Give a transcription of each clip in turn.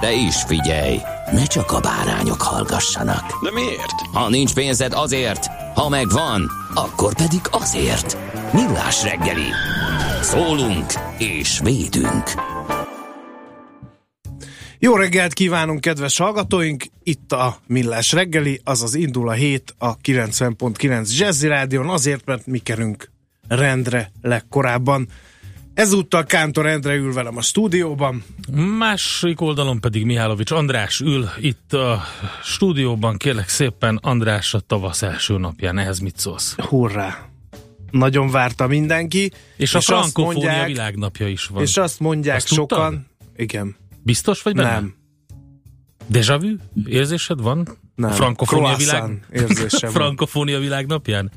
De is figyelj, ne csak a bárányok hallgassanak. De miért? Ha nincs pénzed azért, ha megvan, akkor pedig azért. Millás reggeli. Szólunk és védünk. Jó reggelt kívánunk, kedves hallgatóink! Itt a Millás reggeli, azaz indul a hét a 90.9 Jazzy Rádion, azért, mert mi kerünk rendre legkorábban. Ezúttal Kántor Endre ül velem a stúdióban. Másik oldalon pedig Mihálovics András ül itt a stúdióban. Kérlek szépen, András a tavasz első napján. Ehhez mit szólsz? Hurrá! Nagyon várta mindenki. És, És a azt frankofónia mondják- világnapja is van. És azt mondják Azt tudtad? sokan... Igen. Biztos vagy benne? Nem. Déjà vu? Érzésed van? Nem. A frankofónia Croissant világ... érzésem van. frankofónia világnapján?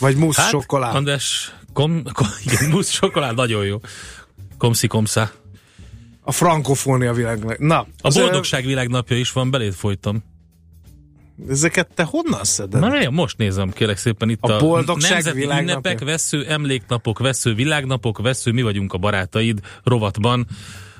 Vagy musz Hát, sokolád. András, kom, kom, igen, musz csokolád, nagyon jó. Komszi komszá. A frankofónia világ. Na, A boldogság világnapja is van, belét folytam. Ezeket te honnan szeded? Na, én most nézem, kérlek szépen itt A a, boldogság nemzeti világnapja? ünnepek, vesző emléknapok, vesző világnapok, vesző mi vagyunk a barátaid rovatban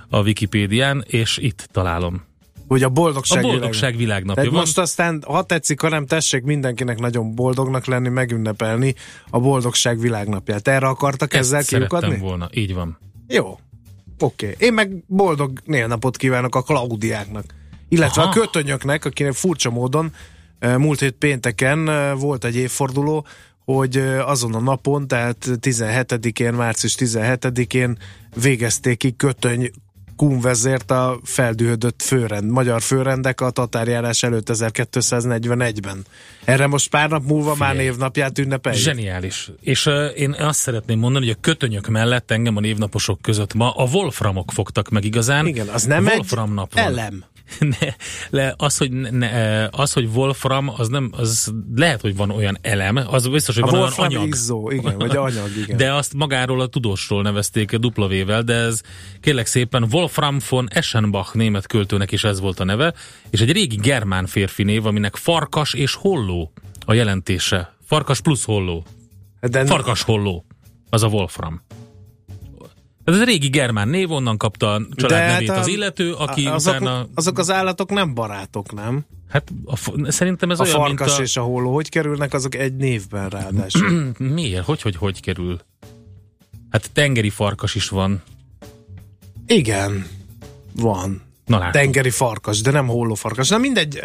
a Wikipédián, és itt találom. Hogy a A boldogság, boldogság világnapja Tehát van. most aztán, ha tetszik, ha nem tessék mindenkinek nagyon boldognak lenni, megünnepelni a boldogság világnapját. Erre akartak Ezt ezzel kiukadni? volna, így van. Jó. Oké. Én meg boldog nélnapot kívánok a Klaudiáknak. Illetve Aha. a kötönyöknek, akinek furcsa módon múlt hét pénteken volt egy évforduló, hogy azon a napon, tehát 17-én, március 17-én végezték ki kötöny kunvezért a feldühödött főrend, magyar főrendek a tatárjárás előtt 1241-ben. Erre most pár nap múlva már Figyelj. névnapját ünnepeljük. Zseniális. És uh, én azt szeretném mondani, hogy a kötönyök mellett engem a névnaposok között ma a Wolframok fogtak meg igazán. Igen, az nem Wolfram egy nap van. elem. Ne, le, az, hogy ne, ne, az, hogy Wolfram, az nem, az lehet, hogy van olyan elem, az biztos, hogy A van olyan Wolfram anyag. izzó, igen, vagy anyag, igen. De azt magáról a tudósról nevezték V-vel, de ez kérlek szépen Wolfram von Eschenbach német költőnek is ez volt a neve, és egy régi germán férfi név, aminek farkas és holló a jelentése. Farkas plusz holló. De Farkas holló. Az a Wolfram. Ez egy régi germán név, onnan kapta a család De hát a- az illető, aki azok, utána... azok az állatok nem barátok, nem? Hát a, szerintem ez A olyan, farkas mint a... és a hóló, hogy kerülnek azok egy névben ráadásul? Miért? Hogy, hogy, hogy kerül? Hát tengeri farkas is van. Igen, van. Na látod. Tengeri farkas, de nem holló farkas. Na mindegy,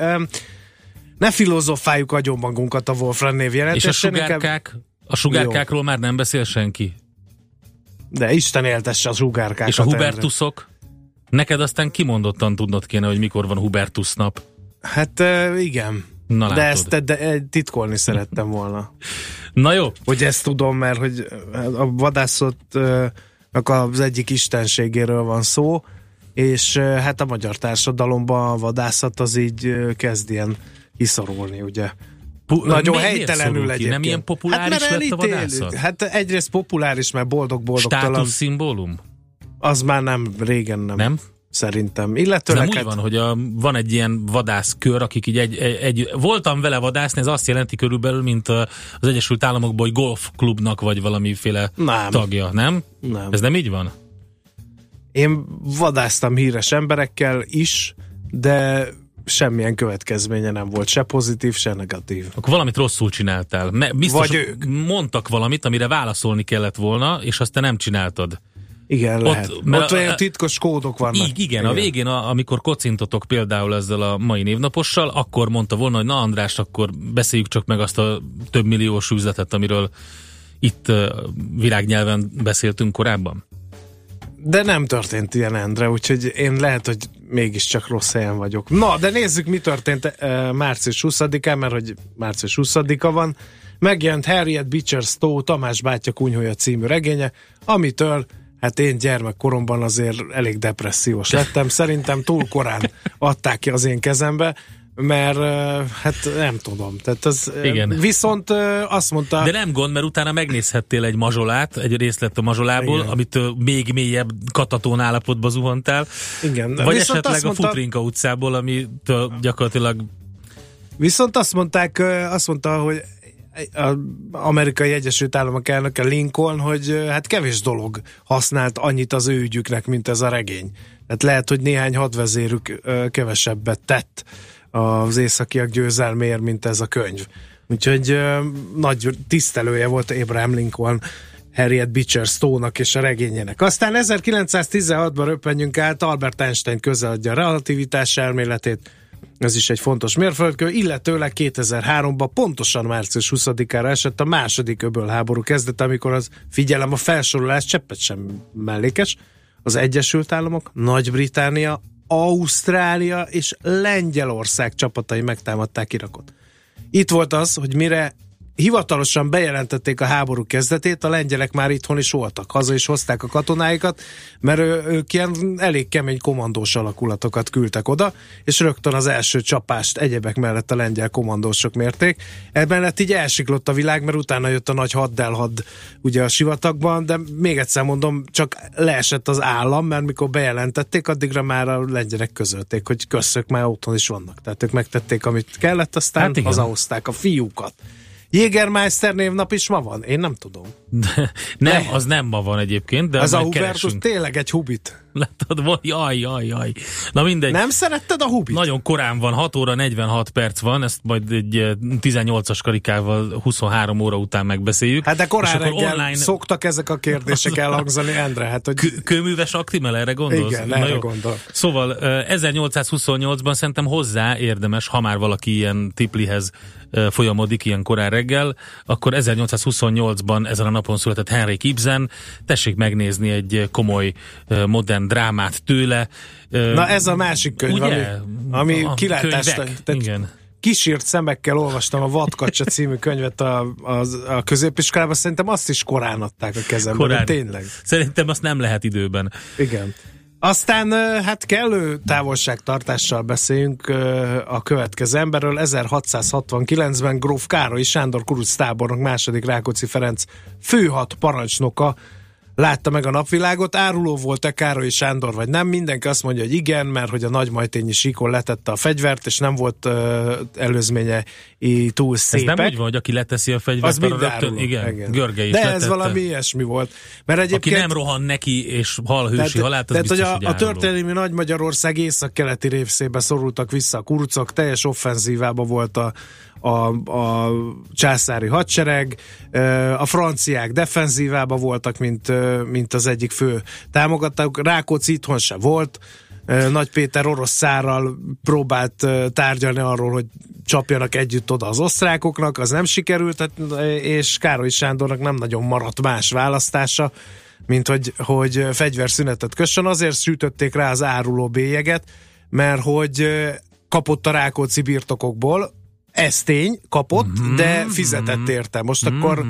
ne filozofáljuk agyon magunkat a Wolfram név És a jelentésen, sugárkák? A sugárkákról már nem beszél senki. De Isten éltesse a sugárkákat. És a. Hubertusok? Neked aztán kimondottan tudnod kéne, hogy mikor van Hubertus nap. Hát igen. Na de ezt de, de, e, titkolni szerettem volna. Na jó, Hogy ezt tudom, mert hogy a vadászottnak az egyik istenségéről van szó, és eh, hát a magyar társadalomban a vadászat az így eh, kezd ilyen kiszorulni, ugye. Pu- Nagyon mi- miért helytelenül ki? egyébként. Nem ilyen populáris hát, lett a vadászat? Hát egyrészt populáris, mert boldog-boldogtalan. Státuszszimbólum? Az már nem, régen nem. Nem? Szerintem. Illetőleg nem úgy hát, van, hogy a, van egy ilyen vadászkör, akik így egy, egy, egy... Voltam vele vadászni, ez azt jelenti körülbelül, mint az Egyesült Államokban, hogy golfklubnak vagy valamiféle Nem. tagja, nem? nem. Ez nem így van? Én vadáztam híres emberekkel is, de semmilyen következménye nem volt, se pozitív, se negatív. Akkor valamit rosszul csináltál. Me, biztos, Vagy ők. mondtak valamit, amire válaszolni kellett volna, és azt te nem csináltad. Igen, Ott- lehet. Mert ott a- olyan titkos kódok vannak. Így, igen, igen, a végén, a, amikor kocintotok például ezzel a mai névnapossal, akkor mondta volna, hogy na András, akkor beszéljük csak meg azt a több milliós üzletet, amiről itt uh, virágnyelven beszéltünk korábban. De nem történt ilyen, Endre, úgyhogy én lehet, hogy mégiscsak rossz helyen vagyok. Na, de nézzük, mi történt uh, március 20-án, mert hogy március 20-a van. Megjelent Harriet Beecher Stowe Tamás bátya kunyhója című regénye, amitől hát én gyermekkoromban azért elég depressziós lettem. Szerintem túl korán adták ki az én kezembe, mert hát nem tudom. Tehát az, Igen. Viszont azt mondta... De nem gond, mert utána megnézhettél egy mazsolát, egy részlet a mazsolából, Igen. amit még mélyebb katatón állapotba zuhantál. Igen. Vagy Viszont esetleg azt a mondta- Futrinka utcából, ami gyakorlatilag Viszont azt mondták, azt mondta, hogy az amerikai Egyesült Államok elnöke Lincoln, hogy hát kevés dolog használt annyit az ő ügyüknek, mint ez a regény. Tehát lehet, hogy néhány hadvezérük kevesebbet tett az északiak győzelméért, mint ez a könyv. Úgyhogy nagy tisztelője volt Abraham Lincoln Harriet Beecher Stowe-nak és a regényének. Aztán 1916-ban röppenjünk át, Albert Einstein közeladja a relativitás elméletét, ez is egy fontos mérföldkő, illetőleg 2003-ban pontosan március 20-ára esett a második öbölháború kezdet, amikor az, figyelem a felsorolás, cseppet sem mellékes, az Egyesült Államok, Nagy-Británia, Ausztrália és Lengyelország csapatai megtámadták Irakot. Itt volt az, hogy mire hivatalosan bejelentették a háború kezdetét, a lengyelek már itthon is voltak, haza is hozták a katonáikat, mert ő, ők ilyen elég kemény kommandós alakulatokat küldtek oda, és rögtön az első csapást egyebek mellett a lengyel kommandósok mérték. Emellett így elsiklott a világ, mert utána jött a nagy haddelhad ugye a sivatagban, de még egyszer mondom, csak leesett az állam, mert mikor bejelentették, addigra már a lengyelek közölték, hogy köszök már otthon is vannak. Tehát ők megtették, amit kellett, aztán hát igen. hazahozták a fiúkat. Jägermeister névnap is ma van? Én nem tudom. nem, Lehet. az nem ma van egyébként, de Ez a Hubertus keresünk. tényleg egy hubit. Látod, van- jaj, jaj, jaj. Na mindegy. Nem szeretted a hubit? Nagyon korán van, 6 óra 46 perc van, ezt majd egy eh, 18-as karikával 23 óra után megbeszéljük. Hát de korán reggel online szoktak ezek a kérdések elhangzani, Endre, hát hogy kő- kőműves aktimel, erre gondolsz? Igen, Na erre jó. gondol. Szóval eh, 1828-ban szerintem hozzá érdemes, ha már valaki ilyen tiplihez eh, folyamodik ilyen korán reggel, akkor 1828-ban ezen a napon született Henrik Ibsen, tessék megnézni egy komoly eh, modern drámát tőle. Na ez a másik könyv, Ugye? ami, ami tehát igen. Kisírt szemekkel olvastam a Vadkacsa című könyvet a, a, a középiskolában, szerintem azt is korán adták a kezembe, Korán. tényleg. Szerintem azt nem lehet időben. Igen. Aztán hát kellő távolságtartással beszéljünk a következő emberről. 1669-ben Gróf Károly Sándor Kuruc tábornok második Rákóczi Ferenc főhat parancsnoka látta meg a napvilágot. Áruló volt-e Károly Sándor, vagy nem? Mindenki azt mondja, hogy igen, mert hogy a nagymajtényi síkon letette a fegyvert, és nem volt ö, előzménye í- túl Ez szépek. nem úgy van, hogy aki leteszi a fegyvert, az mind arra áruló. igen, Görge is De ez letette. valami ilyesmi volt. Mert Aki egyébként nem rohan neki és hal hősi halált, az tehát, biztos, hogy a, a áruló. történelmi Nagy Magyarország észak-keleti részébe szorultak vissza a kurucok, teljes offenzívába volt a, a, a császári hadsereg, a franciák defenzívába voltak, mint, mint az egyik fő támogatók, Rákóczi itthon se volt, Nagy Péter orosz szárral próbált tárgyalni arról, hogy csapjanak együtt oda az osztrákoknak, az nem sikerült, hát, és Károly Sándornak nem nagyon maradt más választása, mint hogy, hogy fegyverszünetet kössön. Azért sütötték rá az áruló bélyeget, mert hogy kapott a Rákóczi birtokokból, ez tény, kapott, Mhm, de fizetett érte. Most akkor,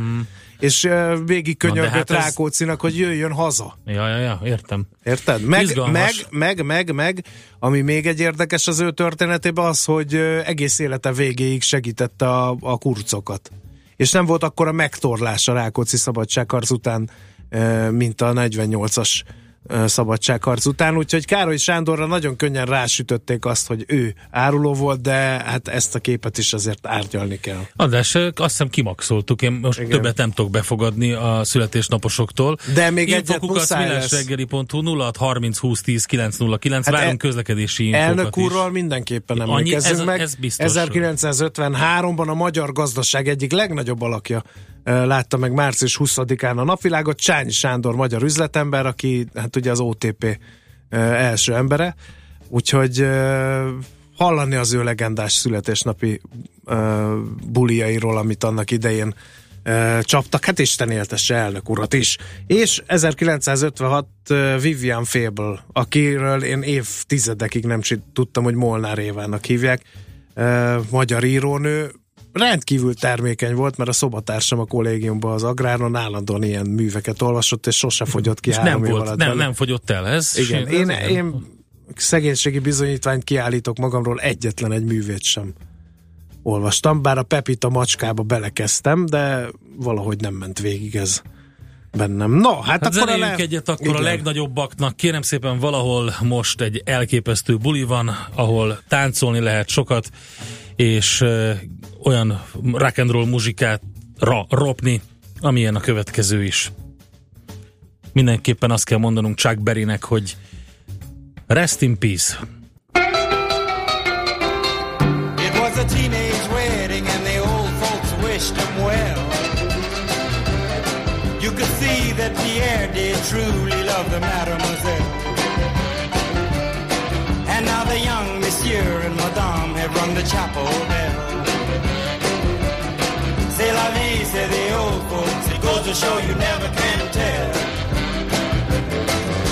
és végig könyörgött hát ez- Rákócinak, hogy jöjjön haza. Ja, ja, ja, értem. Érted? Meg, meg, Izgalmas. meg, meg, meg, ami még egy érdekes az ő történetében az, hogy egész élete végéig segítette a, a kurcokat. És nem volt akkor a megtorlás a Rákóczi szabadságharc után, mint a 48-as ö, szabadságharc után, úgyhogy Károly Sándorra nagyon könnyen rásütötték azt, hogy ő áruló volt, de hát ezt a képet is azért árgyalni kell. Adás, azt hiszem kimaxoltuk, én most Igen. Többet nem tudok befogadni a születésnaposoktól. De még egyet Infokukat muszáj lesz. millásreggeli.hu 06 30 20 10 909 Hát várunk el- közlekedési infókat Elnök is. úrról mindenképpen Annyi- emlékezzünk ez- meg. ez biztos. 1953-ban a magyar gazdaság egyik legnagyobb alakja látta meg március 20-án a napvilágot, Csányi Sándor magyar üzletember, aki hát ugye az OTP első embere, úgyhogy hallani az ő legendás születésnapi buliairól, amit annak idején csaptak, hát Isten éltesse elnök urat is. És 1956 Vivian Fable, akiről én évtizedekig nem tudtam, hogy Molnár Évának hívják, magyar írónő, rendkívül termékeny volt, mert a szobatársam a kollégiumban az agráron állandóan ilyen műveket olvasott, és sose fogyott ki és nem volt, nem, nem fogyott el ez. Igen, én, én, én szegénységi bizonyítványt kiállítok magamról, egyetlen egy művét sem olvastam, bár a Pepita macskába belekezdtem, de valahogy nem ment végig ez bennem. No, hát, hát akkor a le... egyet akkor Igen. a legnagyobbaknak. Kérem szépen valahol most egy elképesztő buli van, ahol táncolni lehet sokat, és olyan rock and roll muzsikát ra, ropni, amilyen a következő is. Mindenképpen azt kell mondanunk Chuck Berrynek, hogy rest in peace. It was a teenage wedding and the old folks wished him well. You could see that Pierre did truly love the mademoiselle. And now the young monsieur and rung the chapel bell. C'est la vie, say the old folks. It goes to show you never can tell.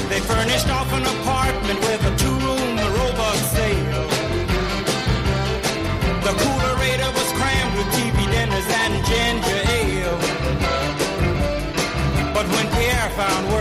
They furnished off an apartment with a two-room robot sale. The coolerator was crammed with TV dinners and ginger ale. But when Pierre found work,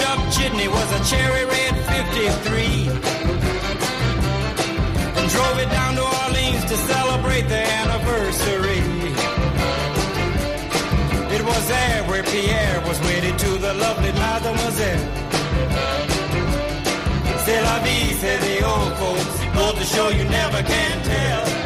up was a cherry red 53. And drove it down to Orleans to celebrate their anniversary. It was there where Pierre was wedded to the lovely mademoiselle. C'est la vie, say the old folks. Go to show you never can tell.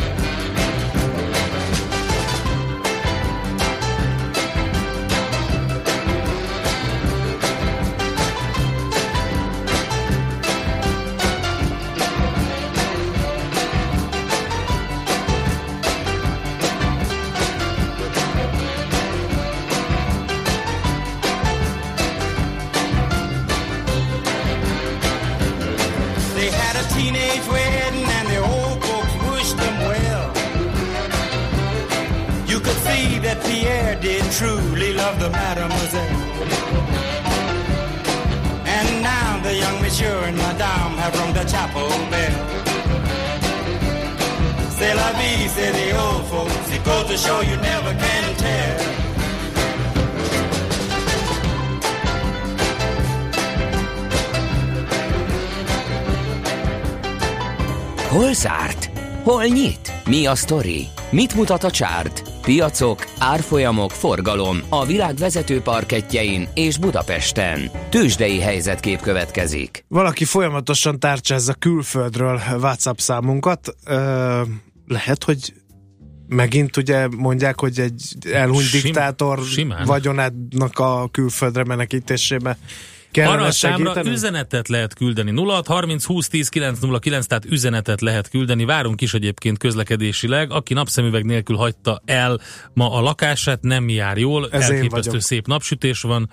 Truly love the mademoiselle. And now the young monsieur and madame have rung the chapel bell. C'est la vie, say the old folks. It goes to show you never can tell. Hol zárt? Hol nyit? Mi a sztori? Mit mutat a csárt? Piacok, árfolyamok, forgalom a világ vezető parketjein és Budapesten. Tősdei helyzetkép következik. Valaki folyamatosan tárcsázza külföldről WhatsApp számunkat. Ö, lehet, hogy megint ugye mondják, hogy egy elhunyt Sim- diktátor simán. vagyonának a külföldre menekítésébe Arra a számra segíteni? üzenetet lehet küldeni. 06 30 20 10 909, tehát üzenetet lehet küldeni. Várunk is egyébként közlekedésileg. Aki napszemüveg nélkül hagyta el ma a lakását, nem jár jól. Ez Elképesztő szép napsütés van,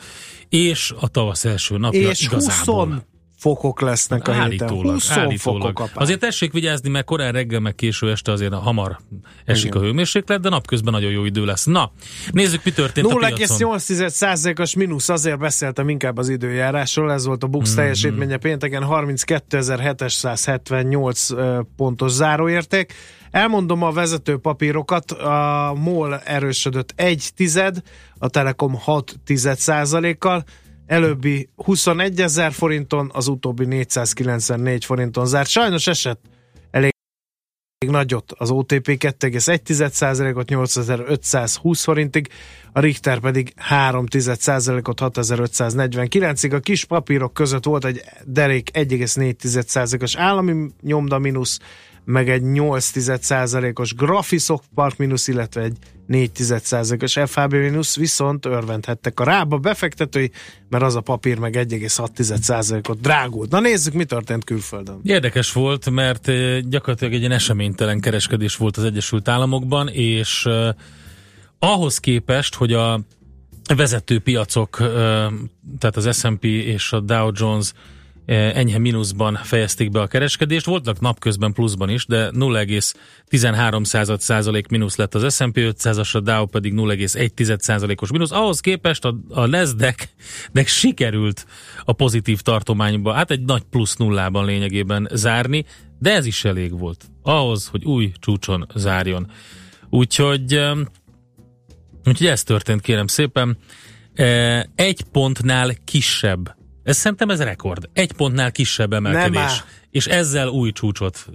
és a tavasz első napja És igazából. 20 fokok lesznek a héten. Állítólag, 20 állítólag. fokok. Azért tessék vigyázni, mert korán reggel, meg késő este azért hamar esik Igen. a hőmérséklet, de napközben nagyon jó idő lesz. Na, nézzük, mi történt a piacon. 0,8%-os mínusz, azért beszéltem inkább az időjárásról, ez volt a Bux Mhm. mm-hmm. teljesítménye pénteken, 32.778 ö, pontos záróérték. Elmondom a vezető papírokat, a MOL erősödött 1 tized, a Telekom 6 tized százalékkal, előbbi 21 ezer forinton, az utóbbi 494 forinton zárt. Sajnos esett nagyot az OTP 2,1%-ot 8520 forintig, a Richter pedig 3,1%-ot 6549-ig. A kis papírok között volt egy derék 1,4%-os állami nyomda mínusz, meg egy 8%-os Graphisoft Park mínusz, illetve egy 4%-os FHB mínusz, viszont örvendhettek a rába befektetői, mert az a papír meg 1,6%-ot drágult. Na nézzük, mi történt külföldön. Érdekes volt, mert eh, gyakorlatilag egy ilyen eseménytelen kereskedés volt az Egyesült Államokban, és uh, ahhoz képest, hogy a vezető piacok, uh, tehát az S&P és a Dow Jones enyhe mínuszban fejezték be a kereskedést. Voltak napközben pluszban is, de 0,13 százalék mínusz lett az S&P 500-as, a Dow pedig 0,1 százalékos mínusz. Ahhoz képest a, a Nasdaq sikerült a pozitív tartományba, hát egy nagy plusz nullában lényegében zárni, de ez is elég volt ahhoz, hogy új csúcson zárjon. Úgyhogy, úgyhogy ez történt, kérem szépen. Egy pontnál kisebb ez szerintem ez rekord. Egy pontnál kisebb emelkedés. És ezzel új csúcsot.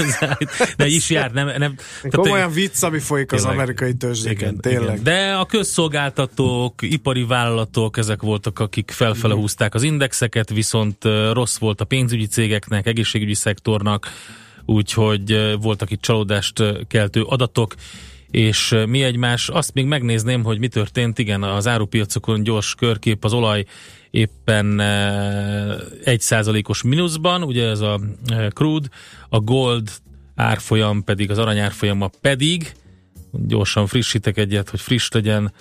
De is jár. Nem, nem, Komolyan vicc, ami folyik tényleg, az amerikai tőzsdéken, tényleg. Igen. De a közszolgáltatók, ipari vállalatok, ezek voltak, akik felfele húzták az indexeket, viszont rossz volt a pénzügyi cégeknek, egészségügyi szektornak, úgyhogy voltak itt csalódást keltő adatok és mi egymás, azt még megnézném, hogy mi történt, igen, az árupiacokon gyors körkép, az olaj éppen egy százalékos mínuszban, ugye ez a crude, a gold árfolyam pedig, az arany árfolyama pedig, gyorsan frissítek egyet, hogy friss legyen,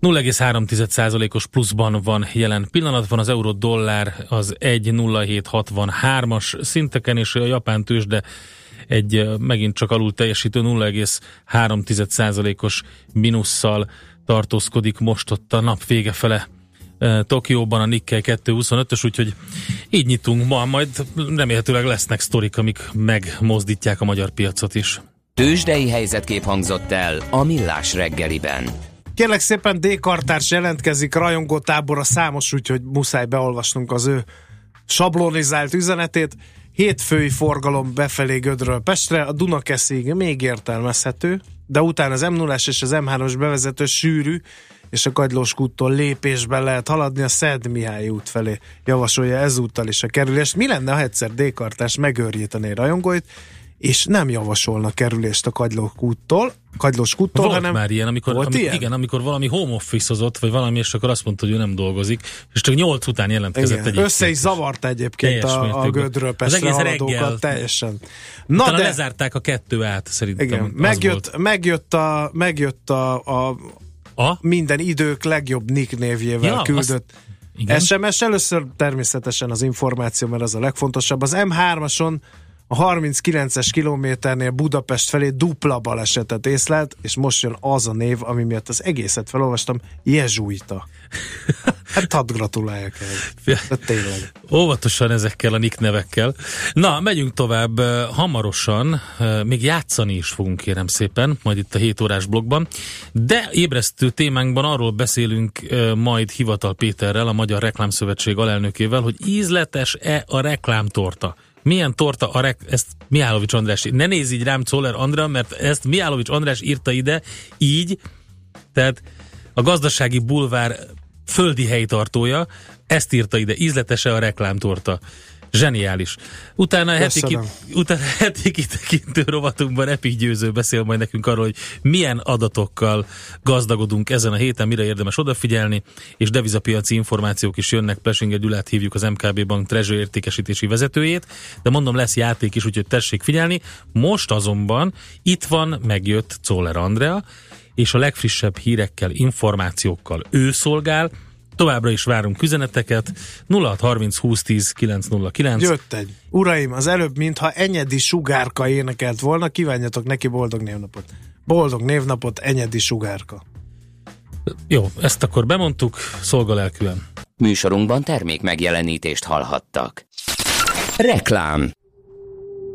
0,3%-os pluszban van jelen pillanatban, az euró dollár az 1,0763-as szinteken, és a japán tőzsde egy megint csak alul teljesítő 0,3%-os minusszal tartózkodik most ott a nap vége fele Tokióban a Nikkei 225-ös, úgyhogy így nyitunk ma, majd remélhetőleg lesznek sztorik, amik megmozdítják a magyar piacot is. Tőzsdei helyzetkép hangzott el a Millás reggeliben. Kérlek szépen D. Kartárs jelentkezik, rajongó tábora számos, úgyhogy muszáj beolvasnunk az ő sablonizált üzenetét. Hétfői forgalom befelé Gödről Pestre, a Dunakeszig még értelmezhető, de utána az m 0 és az M3-os bevezető sűrű, és a Kagylós úttól lépésben lehet haladni a Szed Mihály út felé. Javasolja ezúttal is a kerülést. Mi lenne, ha egyszer D-kartás megőrjítené rajongóit, és nem javasolnak kerülést a Kagylós úttól, Kagylós úttól, Volt hanem... már ilyen, amikor, Volt amikor, ilyen? igen, amikor valami home office vagy valami, és akkor azt mondta, hogy ő nem dolgozik, és csak nyolc után jelentkezett igen. egyébként. Össze is zavart egyébként Teljes a, a gödről Az egész reggel. teljesen. Na Na de... lezárták a kettő át, szerintem. igen, megjött, volt. megjött, a, megjött a, a A? minden idők legjobb nick névjével Ja, küldött Igen. SMS. Először természetesen az információ, mert az a legfontosabb. Az M3-ason a 39-es kilométernél Budapest felé dupla balesetet észlelt, és most jön az a név, ami miatt az egészet felolvastam, Jezsuita. Hát hadd gratuláljak el. De tényleg. Óvatosan ezekkel a nick nevekkel. Na, megyünk tovább hamarosan, még játszani is fogunk kérem szépen, majd itt a 7 órás blogban, de ébresztő témánkban arról beszélünk majd Hivatal Péterrel, a Magyar Reklámszövetség alelnökével, hogy ízletes-e a reklámtorta. Milyen torta a rek... Ezt Mihálovics András... Ne nézz így rám, Czoller Andra, mert ezt Mihálovics András írta ide, így, tehát a gazdasági bulvár földi helytartója, ezt írta ide, ízletese a reklámtorta. Zseniális. Utána a heti, ki, utána heti kitekintő rovatunkban Epi Győző beszél majd nekünk arról, hogy milyen adatokkal gazdagodunk ezen a héten, mire érdemes odafigyelni, és devizapiaci információk is jönnek. Plesinger Gyulát hívjuk az MKB Bank Treasure értékesítési vezetőjét, de mondom, lesz játék is, úgyhogy tessék figyelni. Most azonban itt van, megjött Czoller Andrea, és a legfrissebb hírekkel, információkkal ő szolgál. Továbbra is várunk üzeneteket. 0630 2010 909. Jött egy. Uraim, az előbb, mintha Enyedi Sugárka énekelt volna, kívánjatok neki boldog névnapot. Boldog névnapot, Enyedi Sugárka. Jó, ezt akkor bemondtuk, szolgalelkűen. Műsorunkban termék megjelenítést hallhattak. Reklám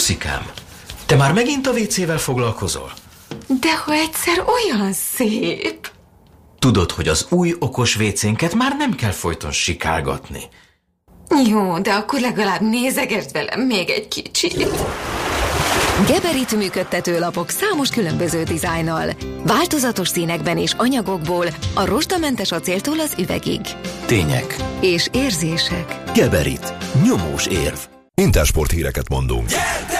Juszikám, te már megint a WC-vel foglalkozol? De ha egyszer olyan szép! Tudod, hogy az új okos WC-nket már nem kell folyton sikálgatni. Jó, de akkor legalább nézegesd velem még egy kicsit. Geberit működtető lapok számos különböző dizájnnal. Változatos színekben és anyagokból a rozsdamentes acéltól az üvegig. Tények. És érzések. Geberit. Nyomós érv. Intersport híreket mondunk. Gyertek!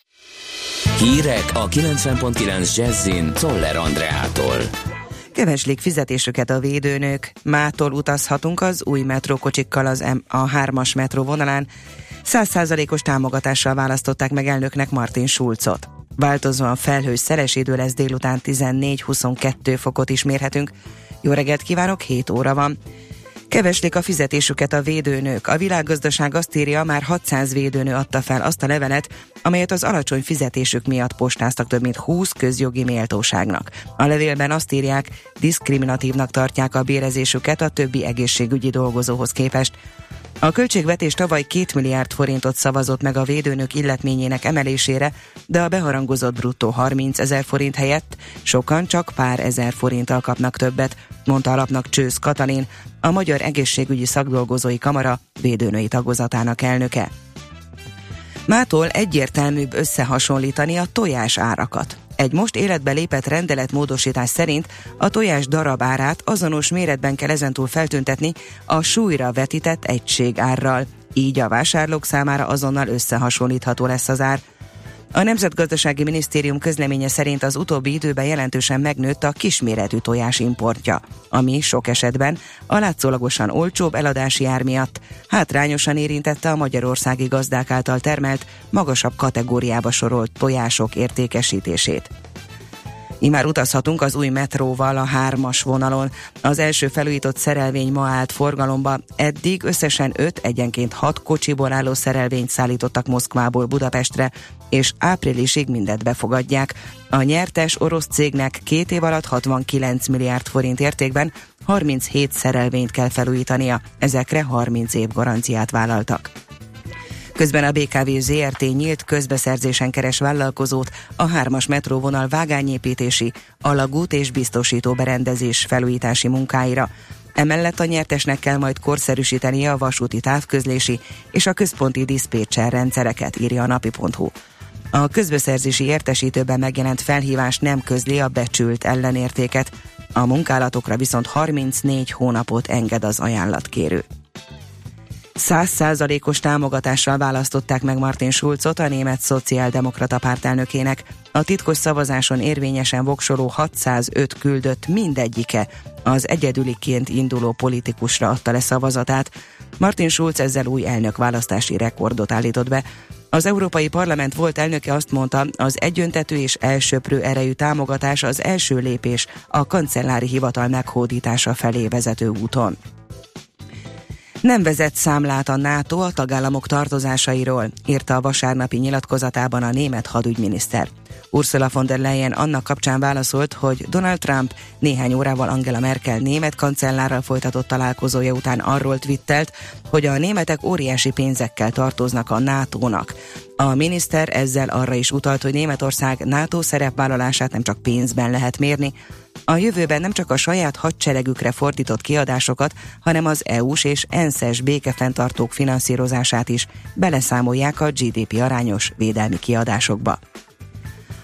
Hírek a 90.9 Jazzin Toller Andreától. Keveslik fizetésüket a védőnök. Mától utazhatunk az új metrókocsikkal az M- a 3-as metró vonalán. 100%-os támogatással választották meg elnöknek Martin Schulzot. Változóan felhős szeles idő lesz délután 14-22 fokot is mérhetünk. Jó reggelt kívánok, 7 óra van. Keveslik a fizetésüket a védőnők. A világgazdaság azt írja, már 600 védőnő adta fel azt a levelet, amelyet az alacsony fizetésük miatt postáztak több mint 20 közjogi méltóságnak. A levélben azt írják, diszkriminatívnak tartják a bérezésüket a többi egészségügyi dolgozóhoz képest. A költségvetés tavaly 2 milliárd forintot szavazott meg a védőnök illetményének emelésére, de a beharangozott bruttó 30 ezer forint helyett sokan csak pár ezer forinttal kapnak többet, mondta alapnak Csősz Katalin, a Magyar Egészségügyi Szakdolgozói Kamara védőnői tagozatának elnöke. Mától egyértelműbb összehasonlítani a tojás árakat. Egy most életbe lépett rendeletmódosítás szerint a tojás darab árát azonos méretben kell ezentúl feltüntetni a súlyra vetített egység árral. Így a vásárlók számára azonnal összehasonlítható lesz az ár. A Nemzetgazdasági Minisztérium közleménye szerint az utóbbi időben jelentősen megnőtt a kisméretű tojás importja, ami sok esetben a látszólagosan olcsóbb eladási ár miatt hátrányosan érintette a magyarországi gazdák által termelt, magasabb kategóriába sorolt tojások értékesítését. Imár utazhatunk az új metróval a hármas vonalon. Az első felújított szerelvény ma állt forgalomba. Eddig összesen 5, egyenként 6 kocsiból álló szerelvényt szállítottak Moszkvából Budapestre, és áprilisig mindet befogadják. A nyertes orosz cégnek két év alatt 69 milliárd forint értékben 37 szerelvényt kell felújítania. Ezekre 30 év garanciát vállaltak. Közben a BKV ZRT nyílt közbeszerzésen keres vállalkozót a hármas metróvonal vágányépítési, alagút és biztosító berendezés felújítási munkáira. Emellett a nyertesnek kell majd korszerűsítenie a vasúti távközlési és a központi diszpécser rendszereket, írja a napi.hu. A közbeszerzési értesítőben megjelent felhívás nem közli a becsült ellenértéket, a munkálatokra viszont 34 hónapot enged az ajánlatkérő. Százszázalékos támogatással választották meg Martin Schulzot a német szociáldemokrata pártelnökének. A titkos szavazáson érvényesen voksoló 605 küldött mindegyike az egyedüliként induló politikusra adta le szavazatát. Martin Schulz ezzel új elnökválasztási rekordot állított be. Az Európai Parlament volt elnöke azt mondta, az egyöntető és elsöprő erejű támogatás az első lépés a kancellári hivatal meghódítása felé vezető úton. Nem vezet számlát a NATO a tagállamok tartozásairól, írta a vasárnapi nyilatkozatában a német hadügyminiszter. Ursula von der Leyen annak kapcsán válaszolt, hogy Donald Trump néhány órával Angela Merkel német kancellárral folytatott találkozója után arról twittelt, hogy a németek óriási pénzekkel tartoznak a NATO-nak. A miniszter ezzel arra is utalt, hogy Németország NATO szerepvállalását nem csak pénzben lehet mérni, a jövőben nem csak a saját hadseregükre fordított kiadásokat, hanem az EU-s és ENSZ-es békefenntartók finanszírozását is beleszámolják a GDP arányos védelmi kiadásokba.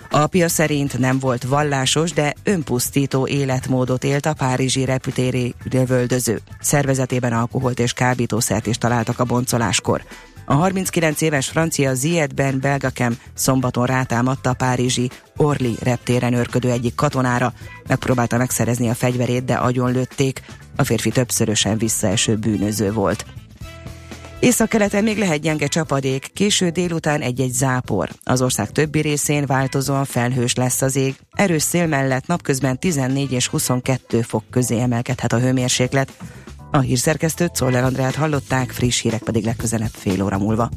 Apja szerint nem volt vallásos, de önpusztító életmódot élt a párizsi repütéri lövöldöző. Szervezetében alkoholt és kábítószert is találtak a boncoláskor. A 39 éves francia Ziedben Belgakem szombaton rátámadta a párizsi Orly reptéren örködő egyik katonára. Megpróbálta megszerezni a fegyverét, de agyonlőtték. A férfi többszörösen visszaeső bűnöző volt. Északkeleten még lehet gyenge csapadék, késő délután egy-egy zápor. Az ország többi részén változóan felhős lesz az ég. Erős szél mellett napközben 14 és 22 fok közé emelkedhet a hőmérséklet. A hírszerkesztőt Szoller Andrát hallották, friss hírek pedig legközelebb fél óra múlva.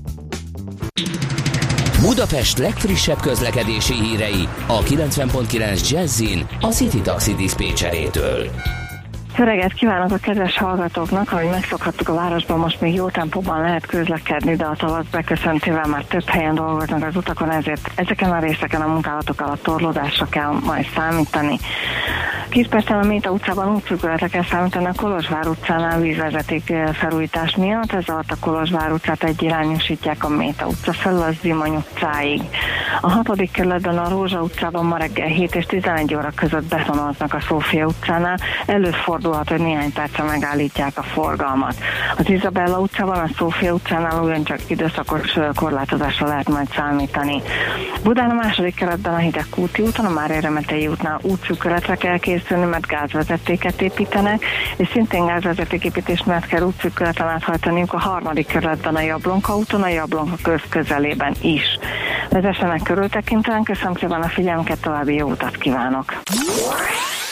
Budapest legfrissebb közlekedési hírei a 90.9 Jazzin a City Taxi Dispécsejétől. Jó reggelt kívánok a kedves hallgatóknak, ahogy megszokhattuk a városban, most még jó tempóban lehet közlekedni, de a tavasz beköszöntével már több helyen dolgoznak az utakon, ezért ezeken a részeken a munkálatok alatt torlódásra kell majd számítani. Két percen a Méta utcában útszűkületre kell számítani a Kolozsvár utcánál vízvezeték eh, felújítás miatt, ez alatt a Kolozsvár utcát egyirányosítják a Méta utca felül az Zimony utcáig. A hatodik kerületben a Rózsa utcában ma reggel 7 és 11 óra között betonoznak a Szófia utcánál, előfordulhat, hogy néhány percre megállítják a forgalmat. Az Izabella utcában, a Szófia utcánál ugyancsak időszakos korlátozásra lehet majd számítani. Budán a második kerületben a Hideg Kúti úton, a Mária Remetei útnál útszűkületre kell készülni, mert gázvezetéket építenek, és szintén gázvezetéképítés miatt kell útszűkületen áthajtaniuk a harmadik kerületben a Jablonka úton, a Jablonka köz közelében is. Vezessenek körültekintően, köszönöm szépen a figyelmüket, további jó utat kívánok!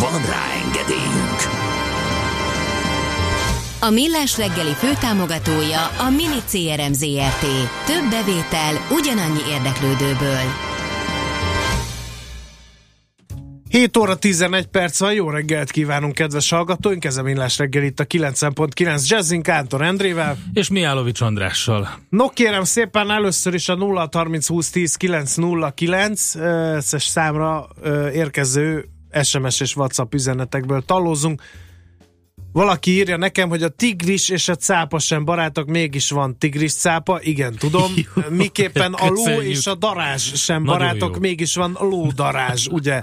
Van rá engedélyünk! A Millás reggeli főtámogatója a Mini CRM Zrt. Több bevétel ugyanannyi érdeklődőből. 7 óra 11 perc van, jó reggelt kívánunk, kedves hallgatóink, ez a Millás reggel itt a 9.9 Jazzin Kántor Endrével. És Miálovics Andrással. No kérem szépen, először is a 0 30 20 10 909 es számra érkező SMS és WhatsApp üzenetekből talózunk. Valaki írja nekem, hogy a tigris és a cápa sem barátok, mégis van tigris cápa, igen, tudom. Miképpen a ló és a darázs sem Nagyon barátok, jó. mégis van lódarázs, ugye?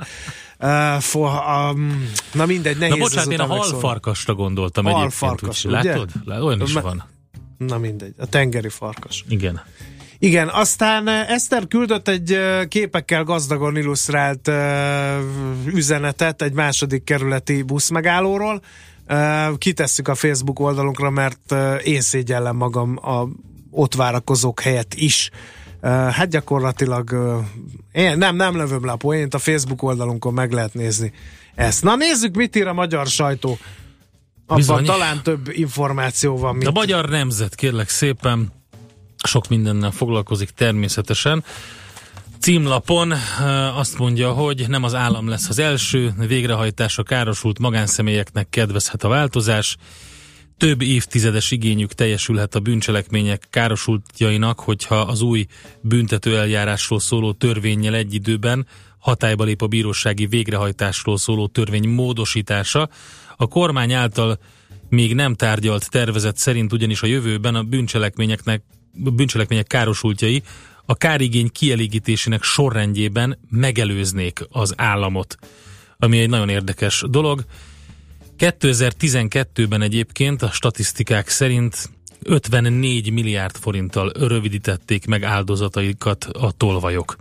Uh, for, um, na mindegy, nehéz Na bocsánat, én a halfarkasra gondoltam halfarkas, egyébként. Ugye? Látod? Olyan is van. Na mindegy, a tengeri farkas. Igen. Igen, aztán Eszter küldött egy képekkel gazdagon illusztrált üzenetet egy második kerületi buszmegállóról. Kitesszük a Facebook oldalunkra, mert én szégyellem magam a ott várakozók helyett is. Hát gyakorlatilag én nem, nem lövöm le a poént, a Facebook oldalunkon meg lehet nézni ezt. Na nézzük, mit ír a magyar sajtó. Abban Bizony. talán több információ van. Mint... A magyar nemzet, kérlek szépen, sok mindennel foglalkozik természetesen. Címlapon azt mondja, hogy nem az állam lesz az első, végrehajtása károsult magánszemélyeknek kedvezhet a változás, több évtizedes igényük teljesülhet a bűncselekmények károsultjainak, hogyha az új büntetőeljárásról szóló törvényel egy időben hatályba lép a bírósági végrehajtásról szóló törvény módosítása. A kormány által még nem tárgyalt tervezet szerint ugyanis a jövőben a bűncselekményeknek bűncselekmények károsultjai a kárigény kielégítésének sorrendjében megelőznék az államot, ami egy nagyon érdekes dolog. 2012-ben egyébként a statisztikák szerint 54 milliárd forinttal rövidítették meg áldozataikat a tolvajok.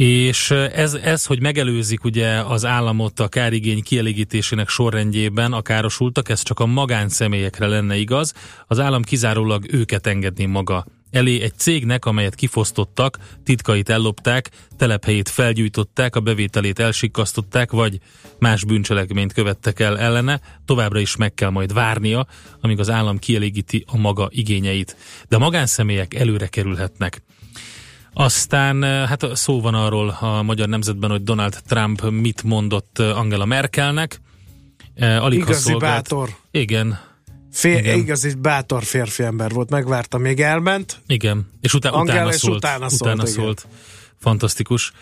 És ez, ez, hogy megelőzik ugye az államot a kárigény kielégítésének sorrendjében a károsultak, ez csak a magánszemélyekre lenne igaz, az állam kizárólag őket engedni maga elé egy cégnek, amelyet kifosztottak, titkait ellopták, telephelyét felgyújtották, a bevételét elsikasztották, vagy más bűncselekményt követtek el ellene, továbbra is meg kell majd várnia, amíg az állam kielégíti a maga igényeit. De magánszemélyek előre kerülhetnek. Aztán hát szó van arról a magyar nemzetben, hogy Donald Trump mit mondott Angela Merkelnek. Alig Igazi szolgált. bátor. Igen, Fél, Igen. igazi bátor férfi ember volt, megvárta, még elment. Igen, és utá- Angela utána, és szólt, utána szólt. Utána szólt. Fantasztikus.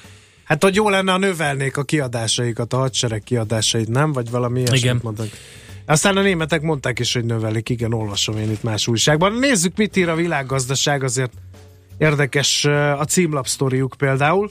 Hát, hogy jó lenne, ha növelnék a kiadásaikat, a hadsereg kiadásait, nem? Vagy valami ilyesmit mondtak. Aztán a németek mondták is, hogy növelik, igen, olvasom én itt más újságban. Nézzük, mit ír a világgazdaság, azért érdekes a címlapsztoriuk például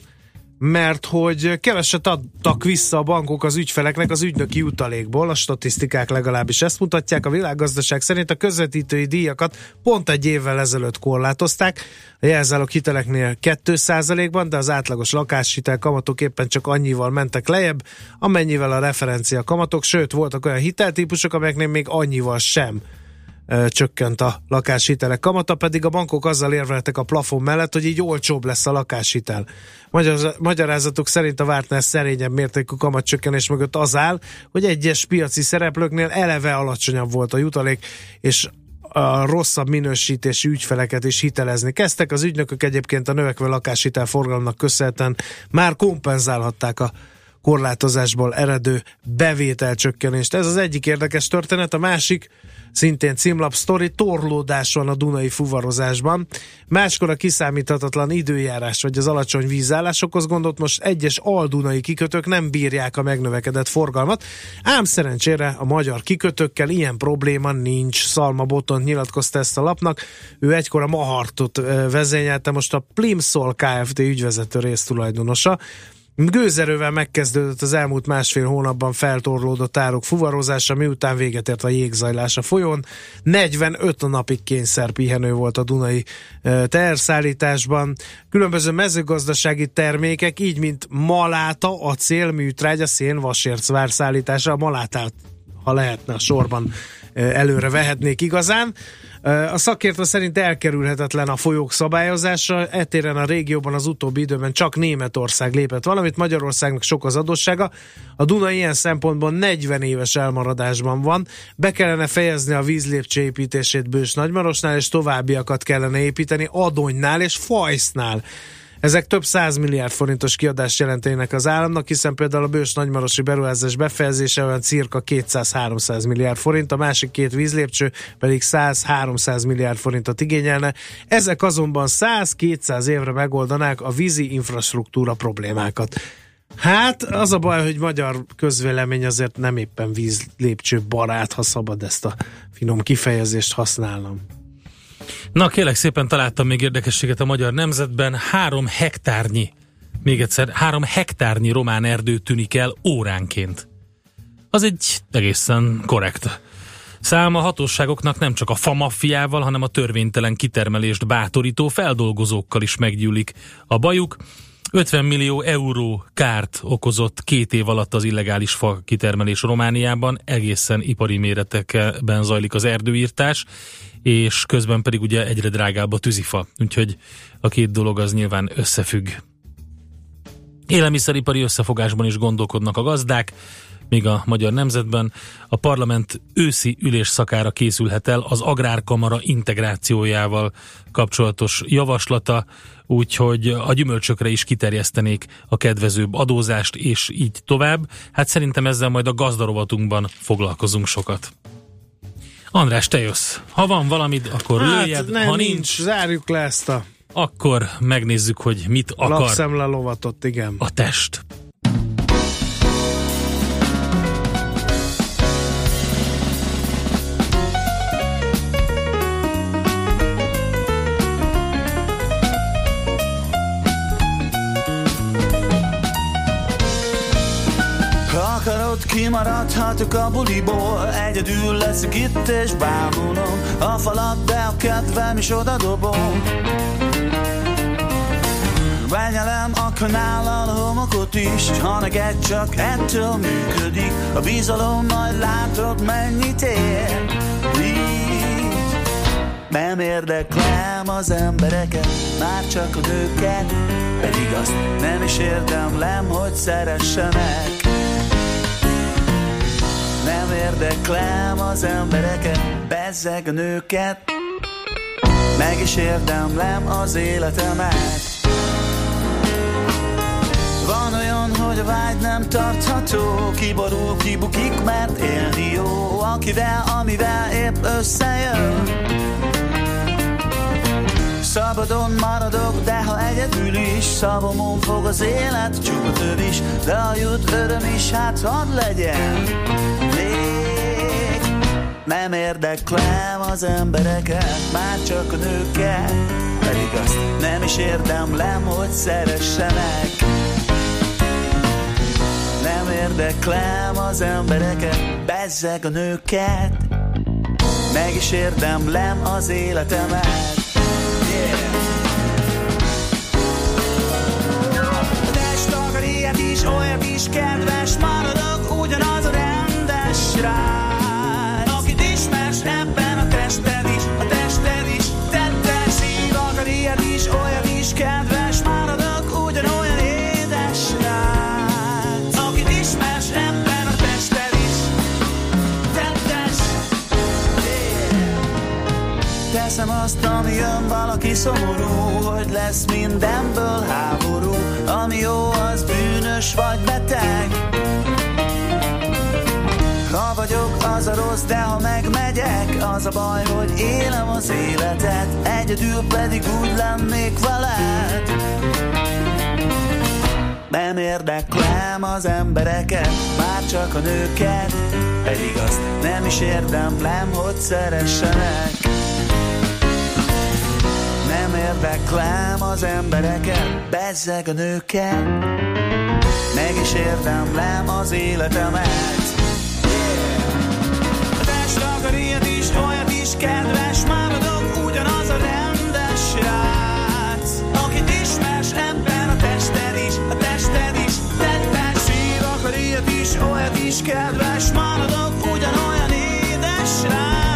mert hogy keveset adtak vissza a bankok az ügyfeleknek az ügynöki utalékból, a statisztikák legalábbis ezt mutatják, a világgazdaság szerint a közvetítői díjakat pont egy évvel ezelőtt korlátozták, a jelzálog hiteleknél 2%-ban, de az átlagos lakáshitel kamatok éppen csak annyival mentek lejjebb, amennyivel a referencia kamatok, sőt voltak olyan hiteltípusok, amelyeknél még annyival sem csökkent a lakáshitelek kamata, pedig a bankok azzal érveltek a plafon mellett, hogy így olcsóbb lesz a lakáshitel. Magyar, magyarázatok szerint a vártnál szerényebb mértékű kamatcsökkenés mögött az áll, hogy egyes piaci szereplőknél eleve alacsonyabb volt a jutalék, és a rosszabb minősítési ügyfeleket is hitelezni kezdtek. Az ügynökök egyébként a növekvő lakáshitel forgalomnak köszönhetően már kompenzálhatták a korlátozásból eredő bevételcsökkenést. Ez az egyik érdekes történet, a másik szintén címlap sztori, torlódás van a Dunai fuvarozásban. Máskor a kiszámíthatatlan időjárás vagy az alacsony vízállás okoz gondot, most egyes aldunai kikötők nem bírják a megnövekedett forgalmat, ám szerencsére a magyar kikötőkkel ilyen probléma nincs. Szalma Botont nyilatkozta ezt a lapnak, ő egykor a Mahartot vezényelte, most a Plimsoll Kft. ügyvezető résztulajdonosa. Gőzerővel megkezdődött az elmúlt másfél hónapban feltorlódott árok fuvarozása, miután véget ért a jégzajlás a folyón. 45 napig kényszerpihenő volt a Dunai teherszállításban. Különböző mezőgazdasági termékek, így mint maláta, acél, műtrágya, szén, vasércvár szállítása, a malátát, ha lehetne a sorban előre vehetnék igazán. A szakértő szerint elkerülhetetlen a folyók szabályozása, etéren a régióban az utóbbi időben csak Németország lépett valamit, Magyarországnak sok az adóssága. A Duna ilyen szempontból 40 éves elmaradásban van, be kellene fejezni a vízlépcső építését Bős Nagymarosnál, és továbbiakat kellene építeni Adonynál és Fajsznál. Ezek több száz milliárd forintos kiadást jelentenek az államnak, hiszen például a bős nagymarosi beruházás befejezése olyan cirka 200-300 milliárd forint, a másik két vízlépcső pedig 100-300 milliárd forintot igényelne. Ezek azonban 100-200 évre megoldanák a vízi infrastruktúra problémákat. Hát az a baj, hogy magyar közvélemény azért nem éppen vízlépcső barát, ha szabad ezt a finom kifejezést használnom. Na kérlek szépen találtam még érdekességet a magyar nemzetben. Három hektárnyi, még egyszer, három hektárnyi román erdő tűnik el óránként. Az egy egészen korrekt szám a hatóságoknak nem csak a famaffiával, hanem a törvénytelen kitermelést bátorító feldolgozókkal is meggyűlik a bajuk. 50 millió euró kárt okozott két év alatt az illegális fa kitermelés Romániában, egészen ipari méretekben zajlik az erdőírtás, és közben pedig ugye egyre drágább a tűzifa, úgyhogy a két dolog az nyilván összefügg. Élelmiszeripari összefogásban is gondolkodnak a gazdák, még a Magyar Nemzetben. A parlament őszi ülés szakára készülhet el az Agrárkamara integrációjával kapcsolatos javaslata, úgyhogy a gyümölcsökre is kiterjesztenék a kedvezőbb adózást, és így tovább. Hát szerintem ezzel majd a gazdarovatunkban foglalkozunk sokat. András, te jössz. Ha van valamid, akkor hát, lőjed, nem, ha nincs, nincs, zárjuk le ezt a akkor megnézzük, hogy mit akar lapszemle lovatot, igen. a test. Kimaradhatok a buliból Egyedül leszek itt és bámulom. A falat, de a kedvem is oda dobom. Benyelem a kanállal homokot is. Ha neked csak ettől működik A bizalom majd látod mennyit ér. Így. Nem érdeklem az embereket Már csak a nőket. Pedig azt nem is érdemlem, hogy szeressenek nem érdeklem az embereket, bezzeg a nőket. Meg is érdemlem az életemet. Van olyan, hogy a vágy nem tartható Kiborul, kibukik, mert élni jó Akivel, amivel épp összejön. Szabadon maradok, de ha egyedül is Szavamon fog az élet, csupa több is De a jut öröm is, hát hadd legyen nem érdeklem az embereket Már csak a nőket. Pedig azt nem is érdemlem, hogy szeressenek. Nem érdeklem az embereket Bezzeg a nőket. Meg is érdemlem az életemet. Is, olyat is kedves Maradok ugyanaz a rendes srác azt, ami jön valaki szomorú Hogy lesz mindenből háború. Ami jó, az bűnös vagy beteg. Na vagyok az a rossz, de ha megmegyek Az a baj, hogy élem az életet. Egyedül pedig úgy lennék veled. Nem érdeklem az embereket Már csak a nőket. Pedig azt nem is érdemlem, hogy szeressenek érdeklem az embereket Bezzeg a nőket. Meg is érdemlem az életemet. A test akar ilyet is, olyat is kedves Maradok ugyanaz a rendes srác. Akit ismersz ebben a tested is, a tested is Tettes szív akar ilyet is, olyat is kedves Maradok ugyanolyan édes srác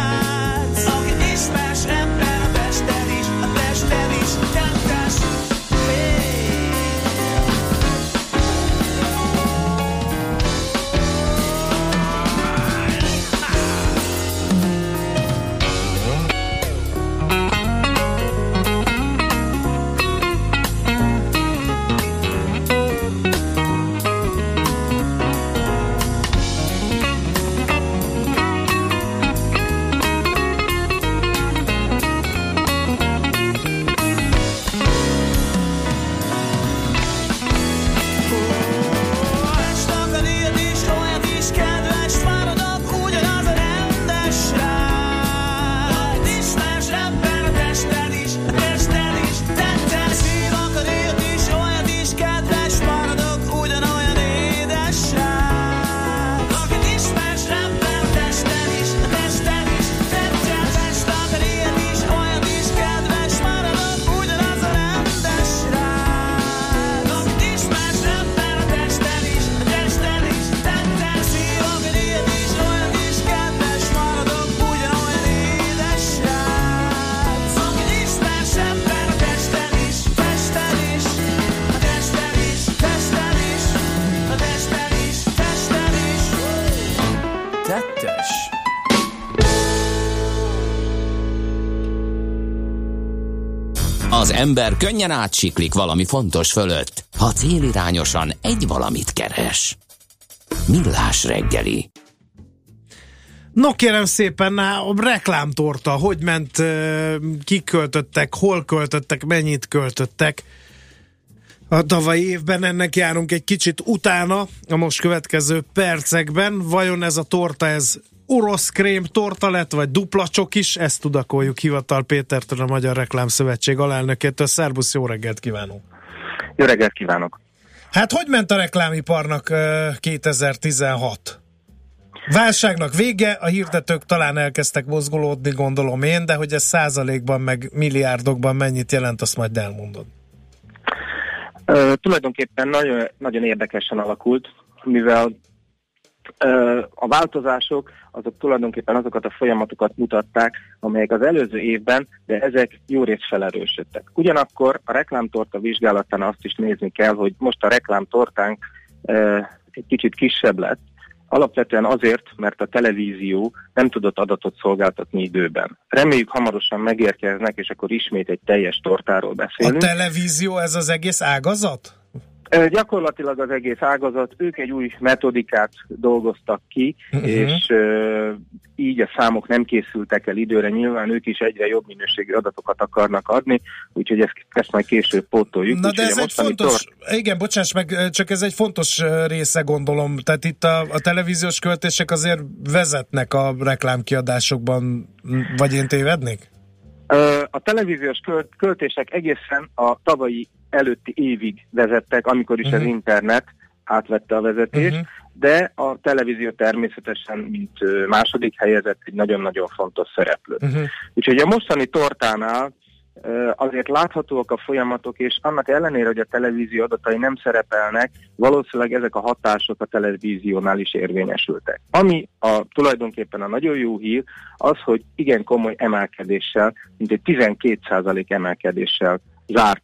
ember könnyen átsiklik valami fontos fölött, ha célirányosan egy valamit keres. Millás reggeli. No kérem szépen, a reklámtorta, hogy ment, kik költöttek, hol költöttek, mennyit költöttek. A tavalyi évben ennek járunk egy kicsit utána, a most következő percekben. Vajon ez a torta, ez orosz krém torta lett, vagy dupla csokis? Ezt tudakoljuk Hivatal Pétertől, a Magyar Reklámszövetség alelnökétől. Szerbusz, jó reggelt kívánunk! Jó reggelt kívánok! Hát hogy ment a reklámiparnak ö, 2016? Válságnak vége, a hirdetők talán elkezdtek mozgolódni, gondolom én, de hogy ez százalékban, meg milliárdokban mennyit jelent, azt majd elmondod. Ö, tulajdonképpen nagyon, nagyon érdekesen alakult, mivel a változások azok tulajdonképpen azokat a folyamatokat mutatták, amelyek az előző évben, de ezek jó részt felerősödtek. Ugyanakkor a reklámtorta vizsgálatán azt is nézni kell, hogy most a reklámtortánk egy kicsit kisebb lett, Alapvetően azért, mert a televízió nem tudott adatot szolgáltatni időben. Reméljük hamarosan megérkeznek, és akkor ismét egy teljes tortáról A beszélünk. televízió, ez az egész ágazat? Gyakorlatilag az egész ágazat, ők egy új metodikát dolgoztak ki, Mhm. és ö, így a számok nem készültek el időre. Nyilván ők is egyre jobb minőségű adatokat akarnak adni, úgyhogy ezt, ezt majd később pótoljuk. Na de ez egy fontos, igen, bocsáss meg, csak ez egy fontos része gondolom, tehát itt a, a televíziós költések azért vezetnek a reklámkiadásokban, vagy én tévednék? A televíziós költ, költések egészen a tavalyi előtti évig vezettek, amikor is uh-huh. az internet átvette a vezetést, uh-huh. de a televízió természetesen, mint második helyezett, egy nagyon-nagyon fontos szereplő. Uh-huh. Úgyhogy a mostani tortánál azért láthatóak a folyamatok, és annak ellenére, hogy a televízió adatai nem szerepelnek, valószínűleg ezek a hatások a televíziónál is érvényesültek. Ami a, tulajdonképpen a nagyon jó hír, az, hogy igen komoly emelkedéssel, mint egy 12% emelkedéssel zárt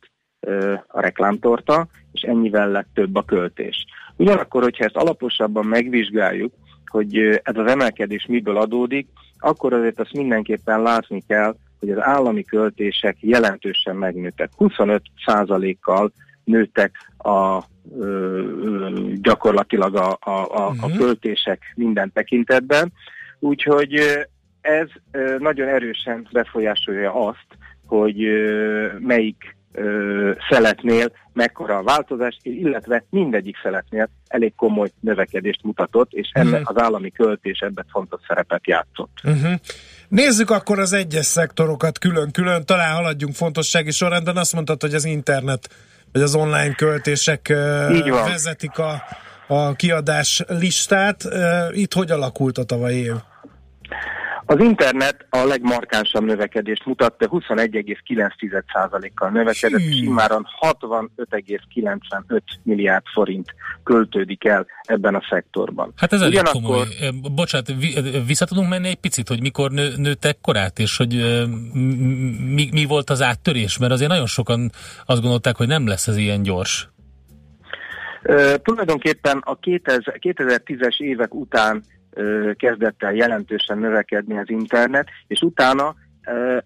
a reklámtorta, és ennyivel lett több a költés. Ugyanakkor, hogyha ezt alaposabban megvizsgáljuk, hogy ez az emelkedés miből adódik, akkor azért azt mindenképpen látni kell, hogy az állami költések jelentősen megnőttek. 25%-kal nőttek a ö, gyakorlatilag a, a, a, a Mhm. költések minden tekintetben. Úgyhogy ez nagyon erősen befolyásolja azt, hogy melyik szeletnél mekkora a változás, illetve mindegyik szeletnél elég komoly növekedést mutatott, és ennek Mhm. az állami költés ebben fontos szerepet játszott. Uh-huh. Nézzük akkor az egyes szektorokat külön-külön, talán haladjunk fontossági sorrendben. Azt mondtad, hogy az internet vagy az online költések vezetik a, a kiadás listát. Itt hogy alakult a tavalyi év? Az internet a legmarkánsabb növekedést mutatta, 21,9%-kal növekedett, és immáron 65,95 milliárd forint költődik el ebben a szektorban. Hát ez elég Ugyanakkor- komoly. Bocsánat, vi- vissza tudunk menni egy picit, hogy mikor nő, nőttek korát, és hogy mi, mi volt az áttörés? Mert azért nagyon sokan azt gondolták, hogy nem lesz ez ilyen gyors. Ö, tulajdonképpen a 2000, 2010-es évek után kezdett el jelentősen növekedni az internet, és utána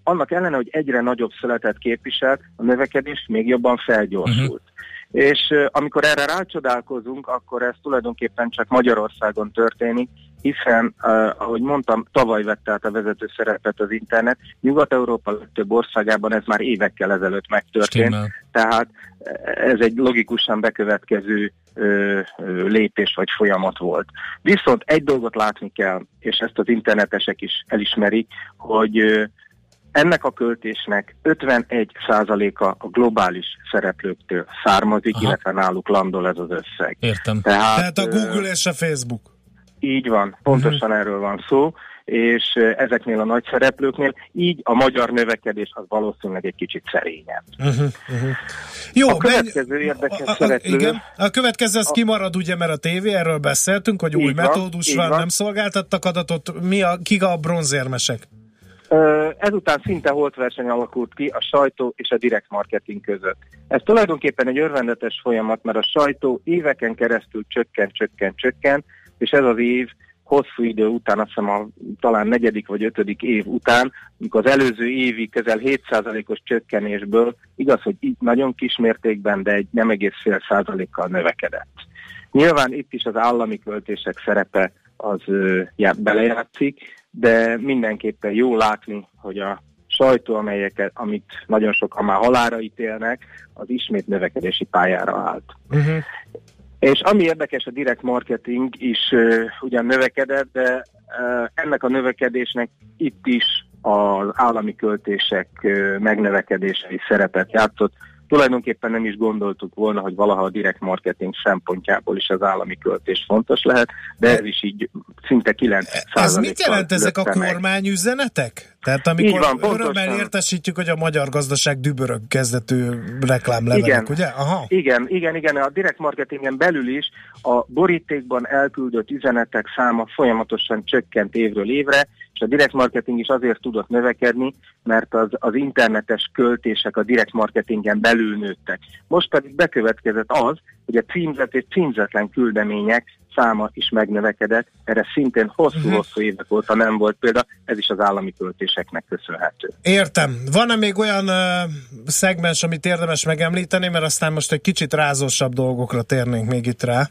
annak ellenére, hogy egyre nagyobb születet képviselt, a növekedés még jobban felgyorsult. És ö, amikor erre rácsodálkozunk, akkor ez tulajdonképpen csak Magyarországon történik, hiszen, uh, ahogy mondtam, tavaly vette át a vezető szerepet az internet. Nyugat-Európa legtöbb országában ez már évekkel ezelőtt megtörtént, Stimmel. tehát ez egy logikusan bekövetkező ö, ö, lépés vagy folyamat volt. Viszont egy dolgot látni kell, és ezt az internetesek is elismerik, hogy ö, ennek a költésnek 51%-a a globális szereplőktől származik, Aha. illetve náluk landol ez az összeg. Értem. Tehát, Tehát a Google és a Facebook. Így van, pontosan Mhm. erről van szó, és ezeknél a nagy szereplőknél így a magyar növekedés az valószínűleg egy kicsit szerényebb. Uh-huh, uh-huh. Jó, a következő érdekes szereplő... igen. A következő az kimarad ugye, mert a tévé, erről beszéltünk, hogy új van, metódus van, van. nem szolgáltattak adatot. Mi a, kik a bronzérmesek? Ezután szinte holt verseny alakult ki a sajtó és a direkt marketing között. Ez tulajdonképpen egy örvendetes folyamat, mert a sajtó éveken keresztül csökken, csökken, csökken, és ez az év hosszú idő után, azt hiszem a talán negyedik vagy ötödik év után, amikor az előző évi közel 7%-os csökkenésből, igaz, hogy így nagyon kis mértékben, de egy nem egész fél százalékkal növekedett. Nyilván itt is az állami költések szerepe az ö, já- belejátszik, de mindenképpen jó látni, hogy a sajtó, amelyeket, amit nagyon sokan már halára ítélnek, az ismét növekedési pályára állt. Uh-huh. És ami érdekes, a direct marketing is uh, ugyan növekedett, de uh, ennek a növekedésnek itt is az állami költések uh, megnövekedése is szerepet játszott. Tulajdonképpen nem is gondoltuk volna, hogy valaha a direct marketing szempontjából is az állami költés fontos lehet, de ez is így szinte 9 Ez mit jelent ezek a kormányüzenetek? Tehát amikor Így van, pontosan. örömmel értesítjük, hogy a magyar gazdaság dübörög kezdetű reklámlevelek, Igen. ugye? Aha. Igen, igen, igen, a direct marketingen belül is a borítékban elküldött üzenetek száma folyamatosan csökkent évről évre, és a direct marketing is azért tudott növekedni, mert az, az internetes költések a direct marketingen belül nőttek. Most pedig bekövetkezett az, hogy a címzet és címzetlen küldemények száma is megnövekedett, erre szintén hosszú-hosszú évek óta nem volt példa, ez is az állami költéseknek köszönhető. Értem. Van-e még olyan uh, szegmens, amit érdemes megemlíteni, mert aztán most egy kicsit rázósabb dolgokra térnénk még itt rá.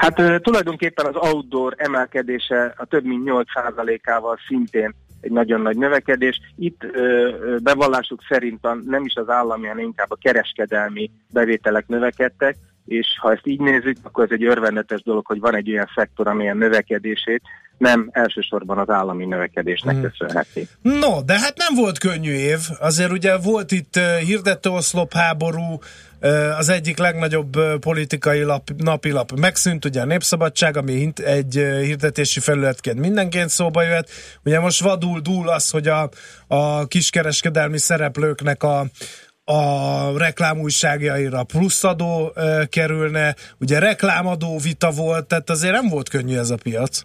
Hát tulajdonképpen az outdoor emelkedése a több mint 8%-ával szintén egy nagyon nagy növekedés. Itt ö, bevallásuk szerint a, nem is az állami, hanem inkább a kereskedelmi bevételek növekedtek, és ha ezt így nézzük, akkor ez egy örvendetes dolog, hogy van egy olyan szektor, amilyen növekedését nem elsősorban az állami növekedésnek Hmm. köszönheti. No, de hát nem volt könnyű év. Azért ugye volt itt hirdetőoszlop háború, az egyik legnagyobb politikai lap, napilap megszűnt, ugye a Népszabadság, ami egy hirdetési felületként mindenként szóba jöhet. Ugye most vadul dúl az, hogy a, a kiskereskedelmi szereplőknek a a reklámújságjaira pluszadó uh, kerülne, ugye reklámadó vita volt, tehát azért nem volt könnyű ez a piac.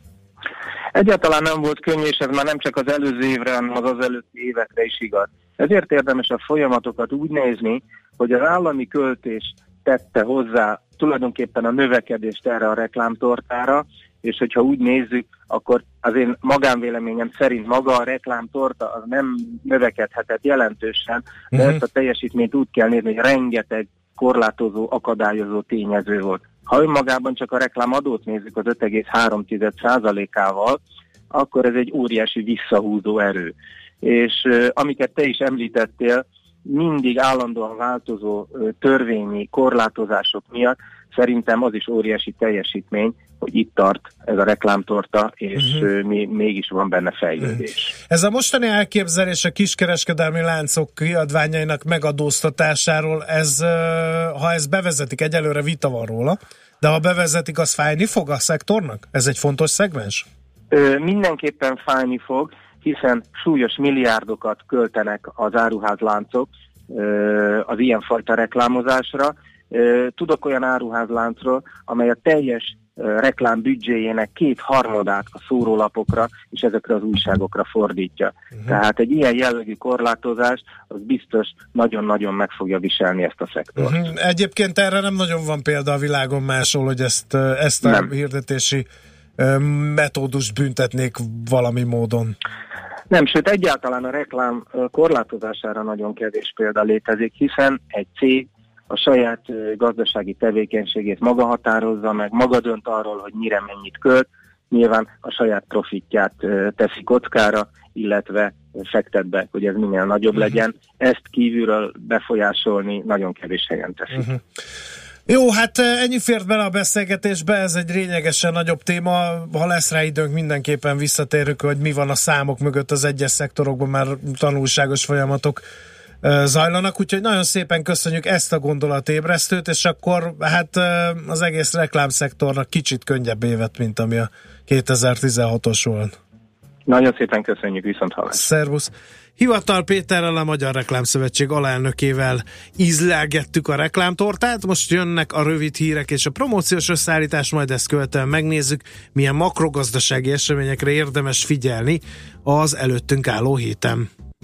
Egyáltalán nem volt könnyű, és ez már nem csak az előző évre, hanem az az előtti évekre is igaz. Ezért érdemes a folyamatokat úgy nézni, hogy az állami költés tette hozzá tulajdonképpen a növekedést erre a reklámtortára, és hogyha úgy nézzük, akkor az én magánvéleményem szerint maga a reklámtorta az nem növekedhetett jelentősen, de Mhm. ezt a teljesítményt úgy kell nézni, hogy rengeteg korlátozó, akadályozó tényező volt. Ha önmagában csak a reklámadót nézzük az 5,3%-ával, akkor ez egy óriási visszahúzó erő. És amiket te is említettél, mindig állandóan változó törvényi korlátozások miatt szerintem az is óriási teljesítmény, hogy itt tart ez a reklámtorta, és Mhm. ö, mi, mégis van benne fejlődés. Ez a mostani elképzelés a kiskereskedelmi láncok kiadványainak megadóztatásáról, ez, ha ez bevezetik, egyelőre vita van róla, de ha bevezetik, az fájni fog a szektornak? Ez egy fontos szegmens? Ö, mindenképpen fájni fog, hiszen súlyos milliárdokat költenek az áruházláncok az ilyenfajta reklámozásra. Tudok olyan áruházláncról, amely a teljes reklám büdzséjének két harmadát a szórólapokra és ezekre az újságokra fordítja. Uh-huh. Tehát egy ilyen jellegű korlátozás az biztos nagyon-nagyon meg fogja viselni ezt a szektort. Uh-huh. Egyébként erre nem nagyon van példa a világon máshol, hogy ezt, ezt a Nem. hirdetési metódust büntetnék valami módon. Nem, sőt egyáltalán a reklám korlátozására nagyon kevés példa létezik, hiszen egy cég a saját gazdasági tevékenységét maga határozza meg, maga dönt arról, hogy mire mennyit költ, nyilván a saját profitját teszi kockára, illetve fektet be, hogy ez minél nagyobb legyen. Ezt kívülről befolyásolni nagyon kevés helyen teszik. Uh-huh. Jó, hát ennyi fért bele a beszélgetésbe, ez egy lényegesen nagyobb téma. Ha lesz rá időnk, mindenképpen visszatérünk, hogy mi van a számok mögött az egyes szektorokban, már tanulságos folyamatok zajlanak, úgyhogy nagyon szépen köszönjük ezt a gondolatébresztőt, és akkor hát az egész reklámszektornak kicsit könnyebb évet, mint ami a 2016-os volt. Nagyon szépen köszönjük, viszont hallásra. Szervusz! Hivatal Péterrel, a Magyar Reklámszövetség alelnökével ízlelgettük a reklámtortát, most jönnek a rövid hírek és a promóciós összeállítás, majd ezt követően megnézzük, milyen makrogazdasági eseményekre érdemes figyelni az előttünk álló héten.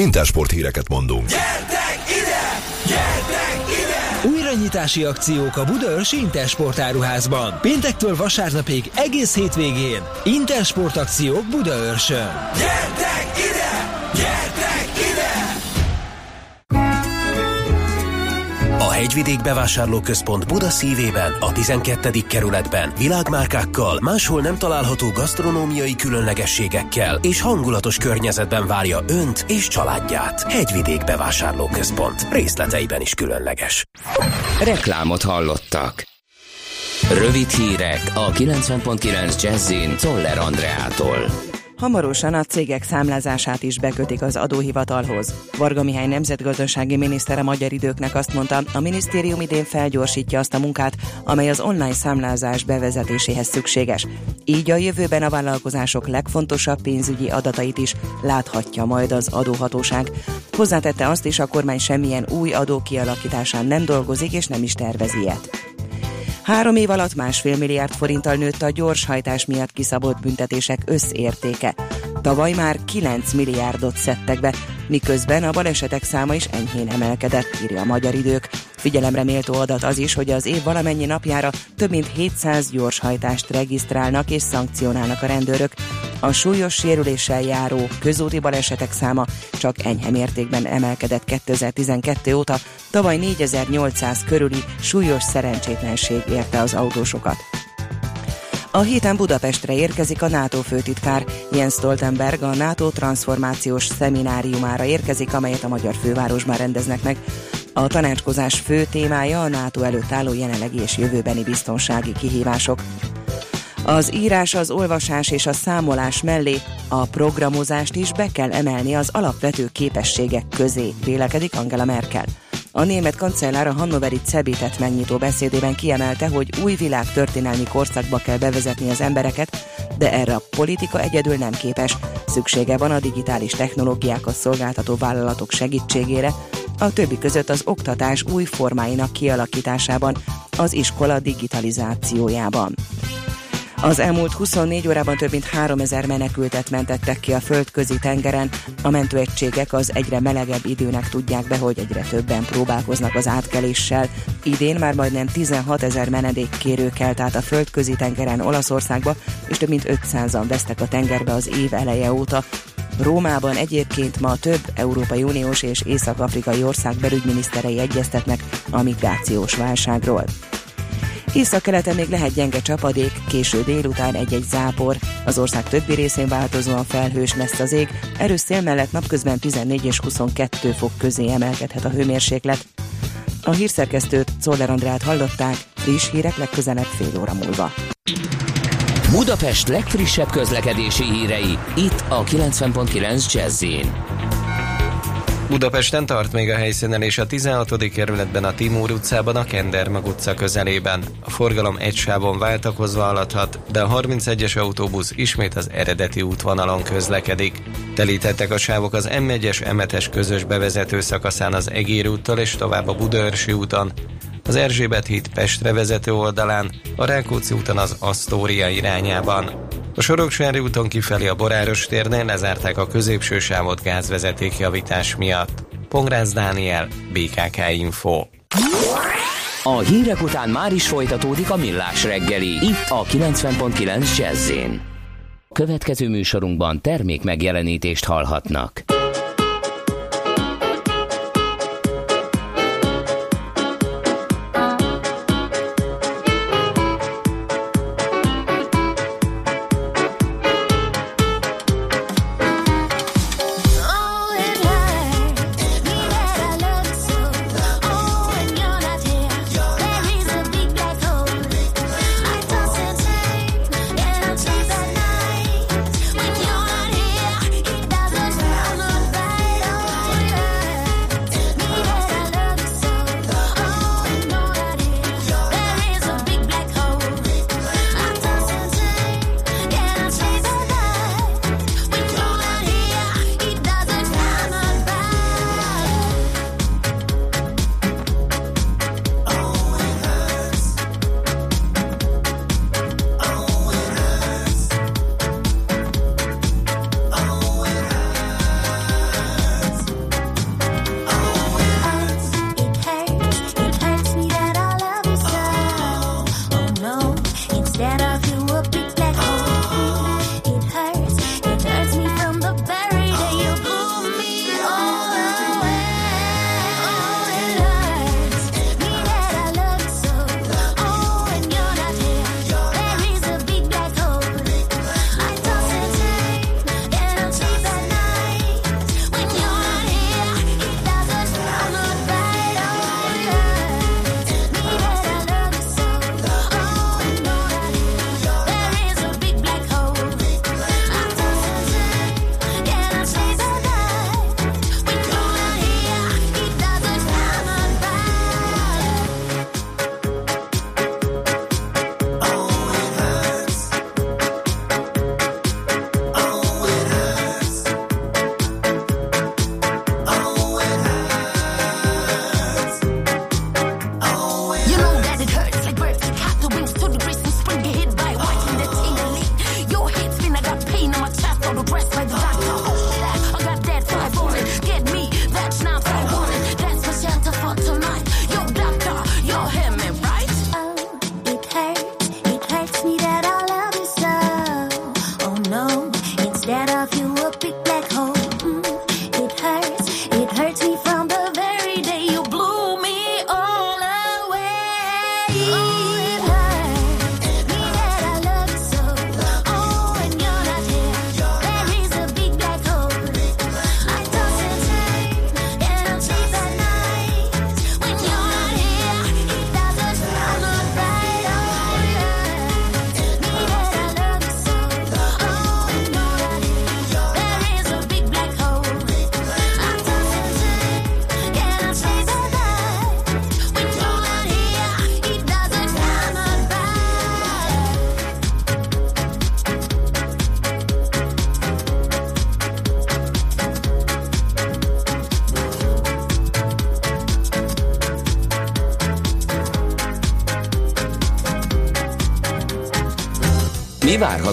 Intersport híreket mondunk. Újranyitási akciók a Budaörsi Intersport áruházban. Péntektől vasárnapig egész hétvégén. Intersport akciók Budaörsön. Gyertek ide! Hegyvidék Bevásárlóközpont Buda szívében, a 12. kerületben világmárkákkal, máshol nem található gasztronómiai különlegességekkel és hangulatos környezetben várja Önt és családját. Hegyvidék Bevásárlóközpont. Részleteiben is különleges. Reklámot hallottak. Rövid hírek a 90.9 Jazzin Toller Andreától. Hamarosan a cégek számlázását is bekötik az adóhivatalhoz. Varga Mihály nemzetgazdasági miniszter a magyar időknek azt mondta, a minisztérium idén felgyorsítja azt a munkát, amely az online számlázás bevezetéséhez szükséges. Így a jövőben a vállalkozások legfontosabb pénzügyi adatait is láthatja majd az adóhatóság. Hozzátette azt is, a kormány semmilyen új adó kialakításán nem dolgozik és nem is tervez ilyet. Három év alatt másfél milliárd forinttal nőtt a gyorshajtás miatt kiszabott büntetések összértéke. Tavaly már 9 milliárdot szedtek be, miközben a balesetek száma is enyhén emelkedett, írja a magyar idők. Figyelemre méltó adat az is, hogy az év valamennyi napjára több mint 700 gyorshajtást regisztrálnak és szankcionálnak a rendőrök. A súlyos sérüléssel járó közúti balesetek száma csak enyhe mértékben emelkedett 2012 óta, tavaly 4800 körüli súlyos szerencsétlenség érte az autósokat. A héten Budapestre érkezik a NATO főtitkár. Jens Stoltenberg a NATO transformációs szemináriumára érkezik, amelyet a magyar fővárosban rendeznek meg. A tanácskozás fő témája a NATO előtt álló jelenlegi és jövőbeni biztonsági kihívások. Az írás, az olvasás és a számolás mellé a programozást is be kell emelni az alapvető képességek közé, vélekedik Angela Merkel. A német kancellár a Hannoveri Cebitet megnyitó beszédében kiemelte, hogy új világ történelmi korszakba kell bevezetni az embereket, de erre a politika egyedül nem képes. Szüksége van a digitális technológiákat szolgáltató vállalatok segítségére, a többi között az oktatás új formáinak kialakításában, az iskola digitalizációjában. Az elmúlt 24 órában több mint 3000 menekültet mentettek ki a földközi tengeren. A mentőegységek az egyre melegebb időnek tudják be, hogy egyre többen próbálkoznak az átkeléssel. Idén már majdnem 16 ezer menedékkérő kelt át a földközi tengeren Olaszországba, és több mint 500-an vesztek a tengerbe az év eleje óta. Rómában egyébként ma több Európai Uniós és Észak-Afrikai ország belügyminiszterei egyeztetnek a migrációs válságról. Észak-keleten még lehet gyenge csapadék, késő délután egy-egy zápor. Az ország többi részén változóan felhős lesz az ég, erős szél mellett napközben 14 és 22 fok közé emelkedhet a hőmérséklet. A hírszerkesztőt Czoller Andrát hallották, friss hírek legközelebb fél óra múlva. Budapest legfrissebb közlekedési hírei, itt a 90.9 jazz Budapesten tart még a helyszínen és a 16. kerületben a Timúr utcában a Kendermag utca közelében. A forgalom egy sávon váltakozva haladhat, de a 31-es autóbusz ismét az eredeti útvonalon közlekedik. Telítettek a sávok az M1-es M7-es közös bevezető szakaszán az Egér úttal és tovább a Budaörsi úton, az Erzsébet híd Pestre vezető oldalán, a Rákóczi úton az Asztória irányában. A Soroksári úton kifelé a Boráros térnél lezárták a középső sávot gázvezeték javítás miatt. Pongrász Dániel, BKK Info. A hírek után már is folytatódik a millás reggeli, itt a 90.9 jazz Következő műsorunkban termék megjelenítést hallhatnak.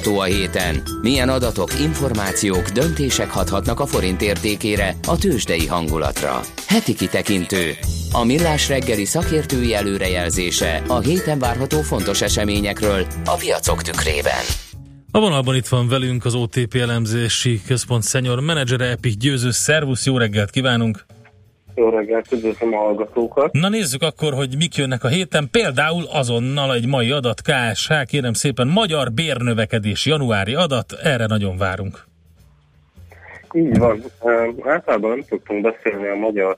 Várható a héten? Milyen adatok, információk, döntések hathatnak a forint értékére, a tőzsdei hangulatra? Heti kitekintő. A millás reggeli szakértői előrejelzése a héten várható fontos eseményekről a piacok tükrében. A vonalban itt van velünk az OTP elemzési központ senior menedzsere Epik Győző. Szervusz, jó reggelt kívánunk! Reggelt, üdvözlöm a hallgatókat. Na nézzük akkor, hogy mik jönnek a héten. Például azonnal egy mai adat, KSH, kérem szépen, magyar bérnövekedés januári adat, erre nagyon várunk. Így van. Általában nem szoktunk beszélni a magyar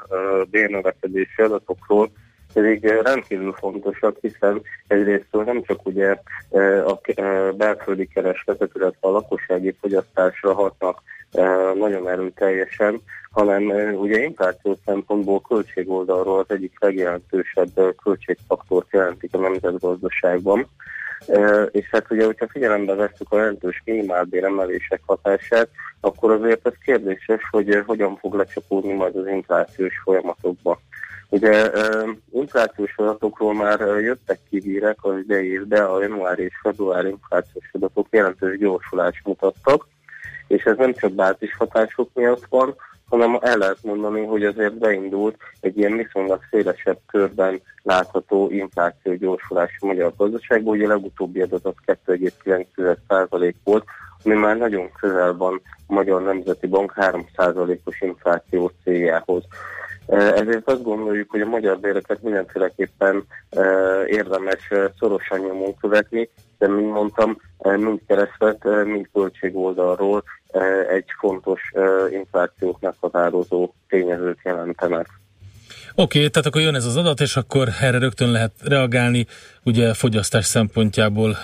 bérnövekedési adatokról, pedig rendkívül fontosak, hiszen egyrészt nem csak ugye a belföldi keresletet, illetve a lakossági fogyasztásra hatnak nagyon erőteljesen, hanem ugye infláció szempontból költségoldalról az egyik legjelentősebb költségfaktort jelentik a nemzetgazdaságban. És hát ugye, hogyha figyelembe veszük a jelentős minimálbéremelések hatását, akkor azért ez kérdéses, hogy hogyan fog lecsapódni majd az inflációs folyamatokba. Ugye inflációs adatokról már jöttek ki hírek az idei évben, a január és február inflációs adatok jelentős gyorsulást mutattak, és ez nem csak bázis hatások miatt van, hanem el lehet mondani, hogy azért beindult egy ilyen viszonylag szélesebb körben látható infláció gyorsulás a magyar gazdaságban. Ugye a legutóbbi adat az 2,9% volt, ami már nagyon közel van a Magyar Nemzeti Bank 3%-os inflációs céljához. Ezért azt gondoljuk, hogy a magyar béreket mindenféleképpen érdemes szorosan nyomon követni, de mint mondtam, mind kereslet, mind költség oldalról egy fontos inflációt meghatározó tényezőt jelentenek. Oké, okay, tehát akkor jön ez az adat, és akkor erre rögtön lehet reagálni. Ugye fogyasztás szempontjából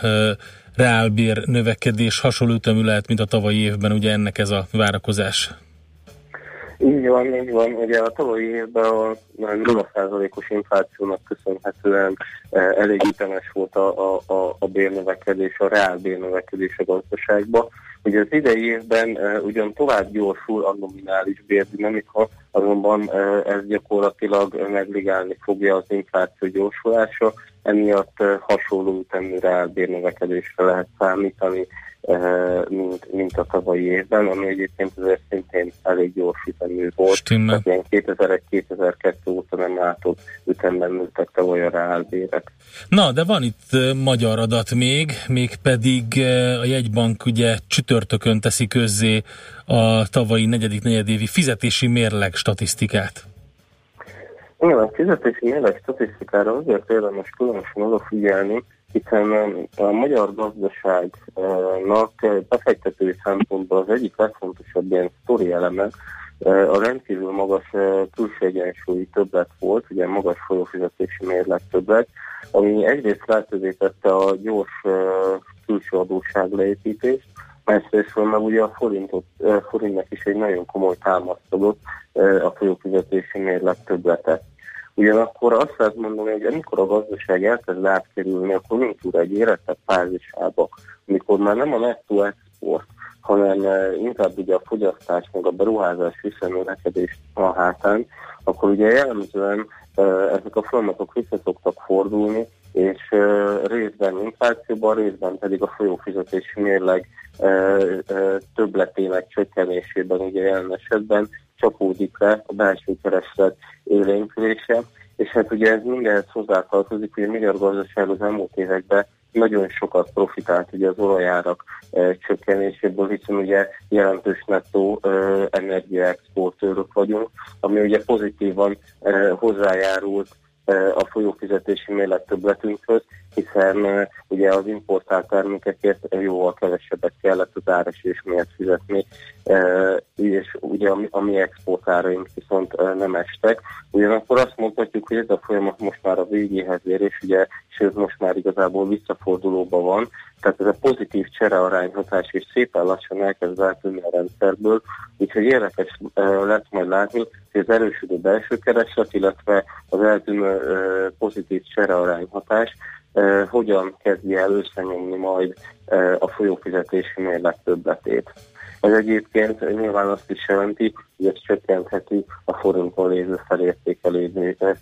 reálbér növekedés hasonló ütemű lehet, mint a tavalyi évben, ugye ennek ez a várakozás. Így van, így van. Ugye a tavalyi évben a 0%-os inflációnak köszönhetően elég ütemes volt a, a, a bérnövekedés, a reál bérnövekedés a gazdaságban. Ugye az idei évben uh, ugyan tovább gyorsul a nominális bérdinamika, azonban uh, ez gyakorlatilag megligálni fogja az infláció gyorsulása, emiatt uh, hasonló ütemű reálbérnövekedésre lehet számítani mint, mint a tavalyi évben, ami egyébként azért szintén elég gyors ütemű volt. Stimmel. Tehát ilyen 2001-2002 óta nem látott ütemben nőttek tavaly a reálbérek. Na, de van itt magyar adat még, még pedig a jegybank ugye csütörtökön teszi közzé a tavalyi negyedik negyedévi fizetési mérleg statisztikát. Igen, a fizetési mérleg statisztikára azért érdemes különösen odafigyelni, hiszen a magyar gazdaságnak befektetői szempontból az egyik legfontosabb ilyen sztori eleme a rendkívül magas külső egyensúlyi többlet volt, ugye magas folyófizetési mérleg többlet, ami egyrészt lehetővé tette a gyors külső adósság leépítést, másrészt meg ugye a forintot, forintnak is egy nagyon komoly támasztodott a folyófizetési mérleg többletet. Ugyanakkor azt lehet mondani, hogy amikor a gazdaság elkezd átkerülni a konjunktúra egy érettebb fázisába, amikor már nem a nettó export, hanem eh, inkább ugye a fogyasztás, meg a beruházás visszanövekedés a hátán, akkor ugye jellemzően eh, ezek a folyamatok vissza szoktak fordulni, és uh, részben inflációban, részben pedig a folyófizetési mérleg uh, uh, többletének csökkenésében, ugye jelen esetben csapódik le a belső kereslet élénkülése, és hát ugye ez mindenhez hozzátartozik, hogy a magyar gazdaság az elmúlt években nagyon sokat profitált ugye az olajárak e, csökkenéséből, hiszen ugye jelentős nettó e, energiaexportőrök vagyunk, ami ugye pozitívan e, hozzájárult a folyófizetési mérleg többletünkhöz, hiszen ugye az importált termékekért jóval kevesebbet kellett az áresés miatt fizetni, és ugye a mi exportáraink viszont nem estek. Ugyanakkor azt mondhatjuk, hogy ez a folyamat most már a végéhez ér, és ugye, sőt most már igazából visszafordulóban van, tehát ez a pozitív cserearányhatás is szépen lassan elkezd változni a rendszerből, úgyhogy érdekes lesz majd látni, hogy az erősödő belső kereslet, illetve az eltűnő pozitív cserearányhatás hogyan kezdi el összenyomni majd a folyófizetési mérleg többletét. Ez egyébként nyilván azt is jelenti, hogy ez csökkentheti a forinton lévő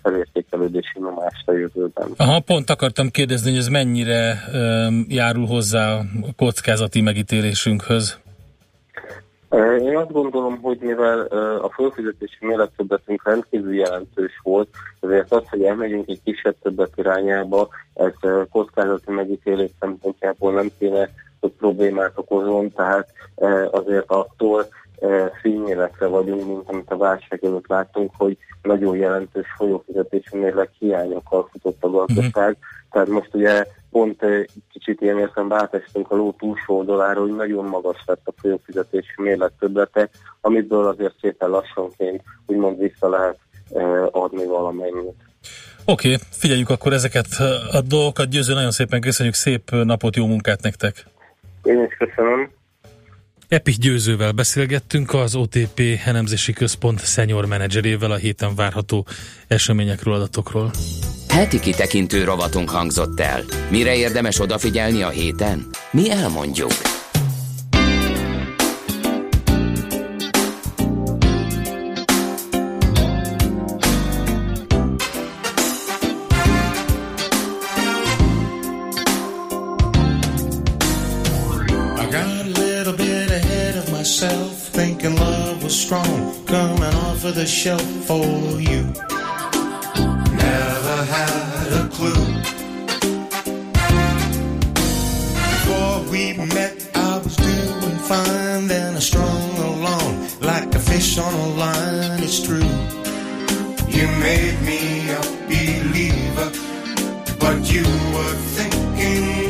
felértékelődési nyomást a jövőben. Aha, pont akartam kérdezni, hogy ez mennyire um, járul hozzá a kockázati megítélésünkhöz. Én azt gondolom, hogy mivel a fölfizetési mérettöbbletünk rendkívül jelentős volt, ezért az, hogy elmegyünk egy kisebb többet irányába, ez kockázati megítélés szempontjából nem kéne, hogy problémát okozon, tehát azért attól fényéletre vagyunk, mint amit a válság előtt láttunk, hogy nagyon jelentős folyófizetési mérleg hiányokkal futott a gazdaság. Uh-huh. Tehát most ugye pont kicsit ilyen értem átestünk a ló túlsó oldalára, hogy nagyon magas lett a folyófizetési mérleg többlete, amiből azért szépen lassanként úgymond vissza lehet adni valamennyit. Oké, okay, figyeljük akkor ezeket a dolgokat. Győző, nagyon szépen köszönjük, szép napot, jó munkát nektek! Én is köszönöm. Epi Győzővel beszélgettünk, az OTP Elemzési Központ senior menedzserével a héten várható eseményekről, adatokról. Heti kitekintő rovatunk hangzott el. Mire érdemes odafigyelni a héten? Mi elmondjuk. For the shelf for you. Never had a clue. Before we met, I was doing fine. Then I strung along like a fish on a line. It's true. You made me a believer, but you were thinking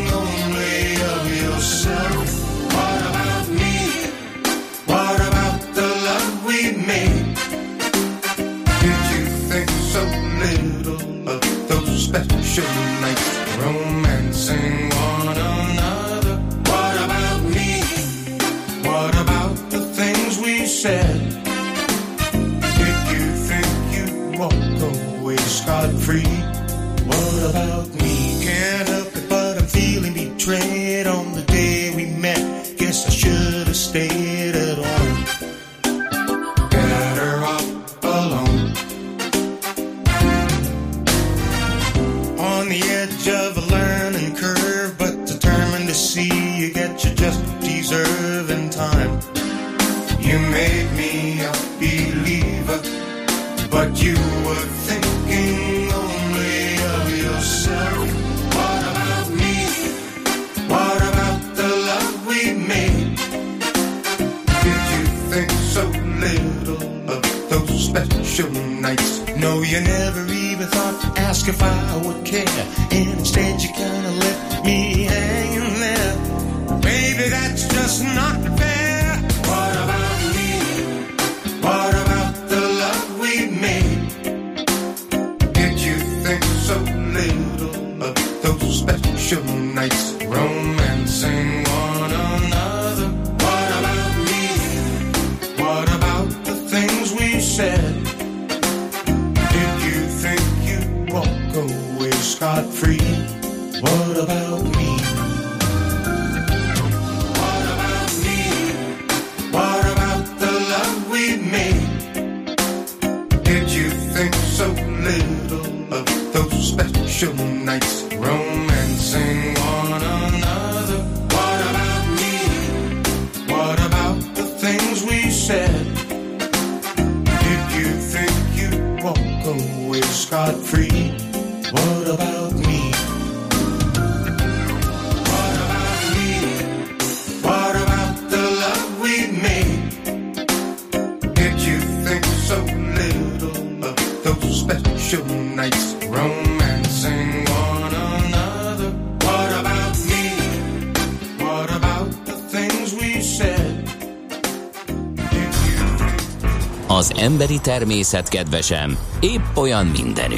nights, romancing one another. What about me? What about the things we said? Did you think you'd walk away scot free? What about me? Emberi természet kedvesem, épp olyan mindenütt.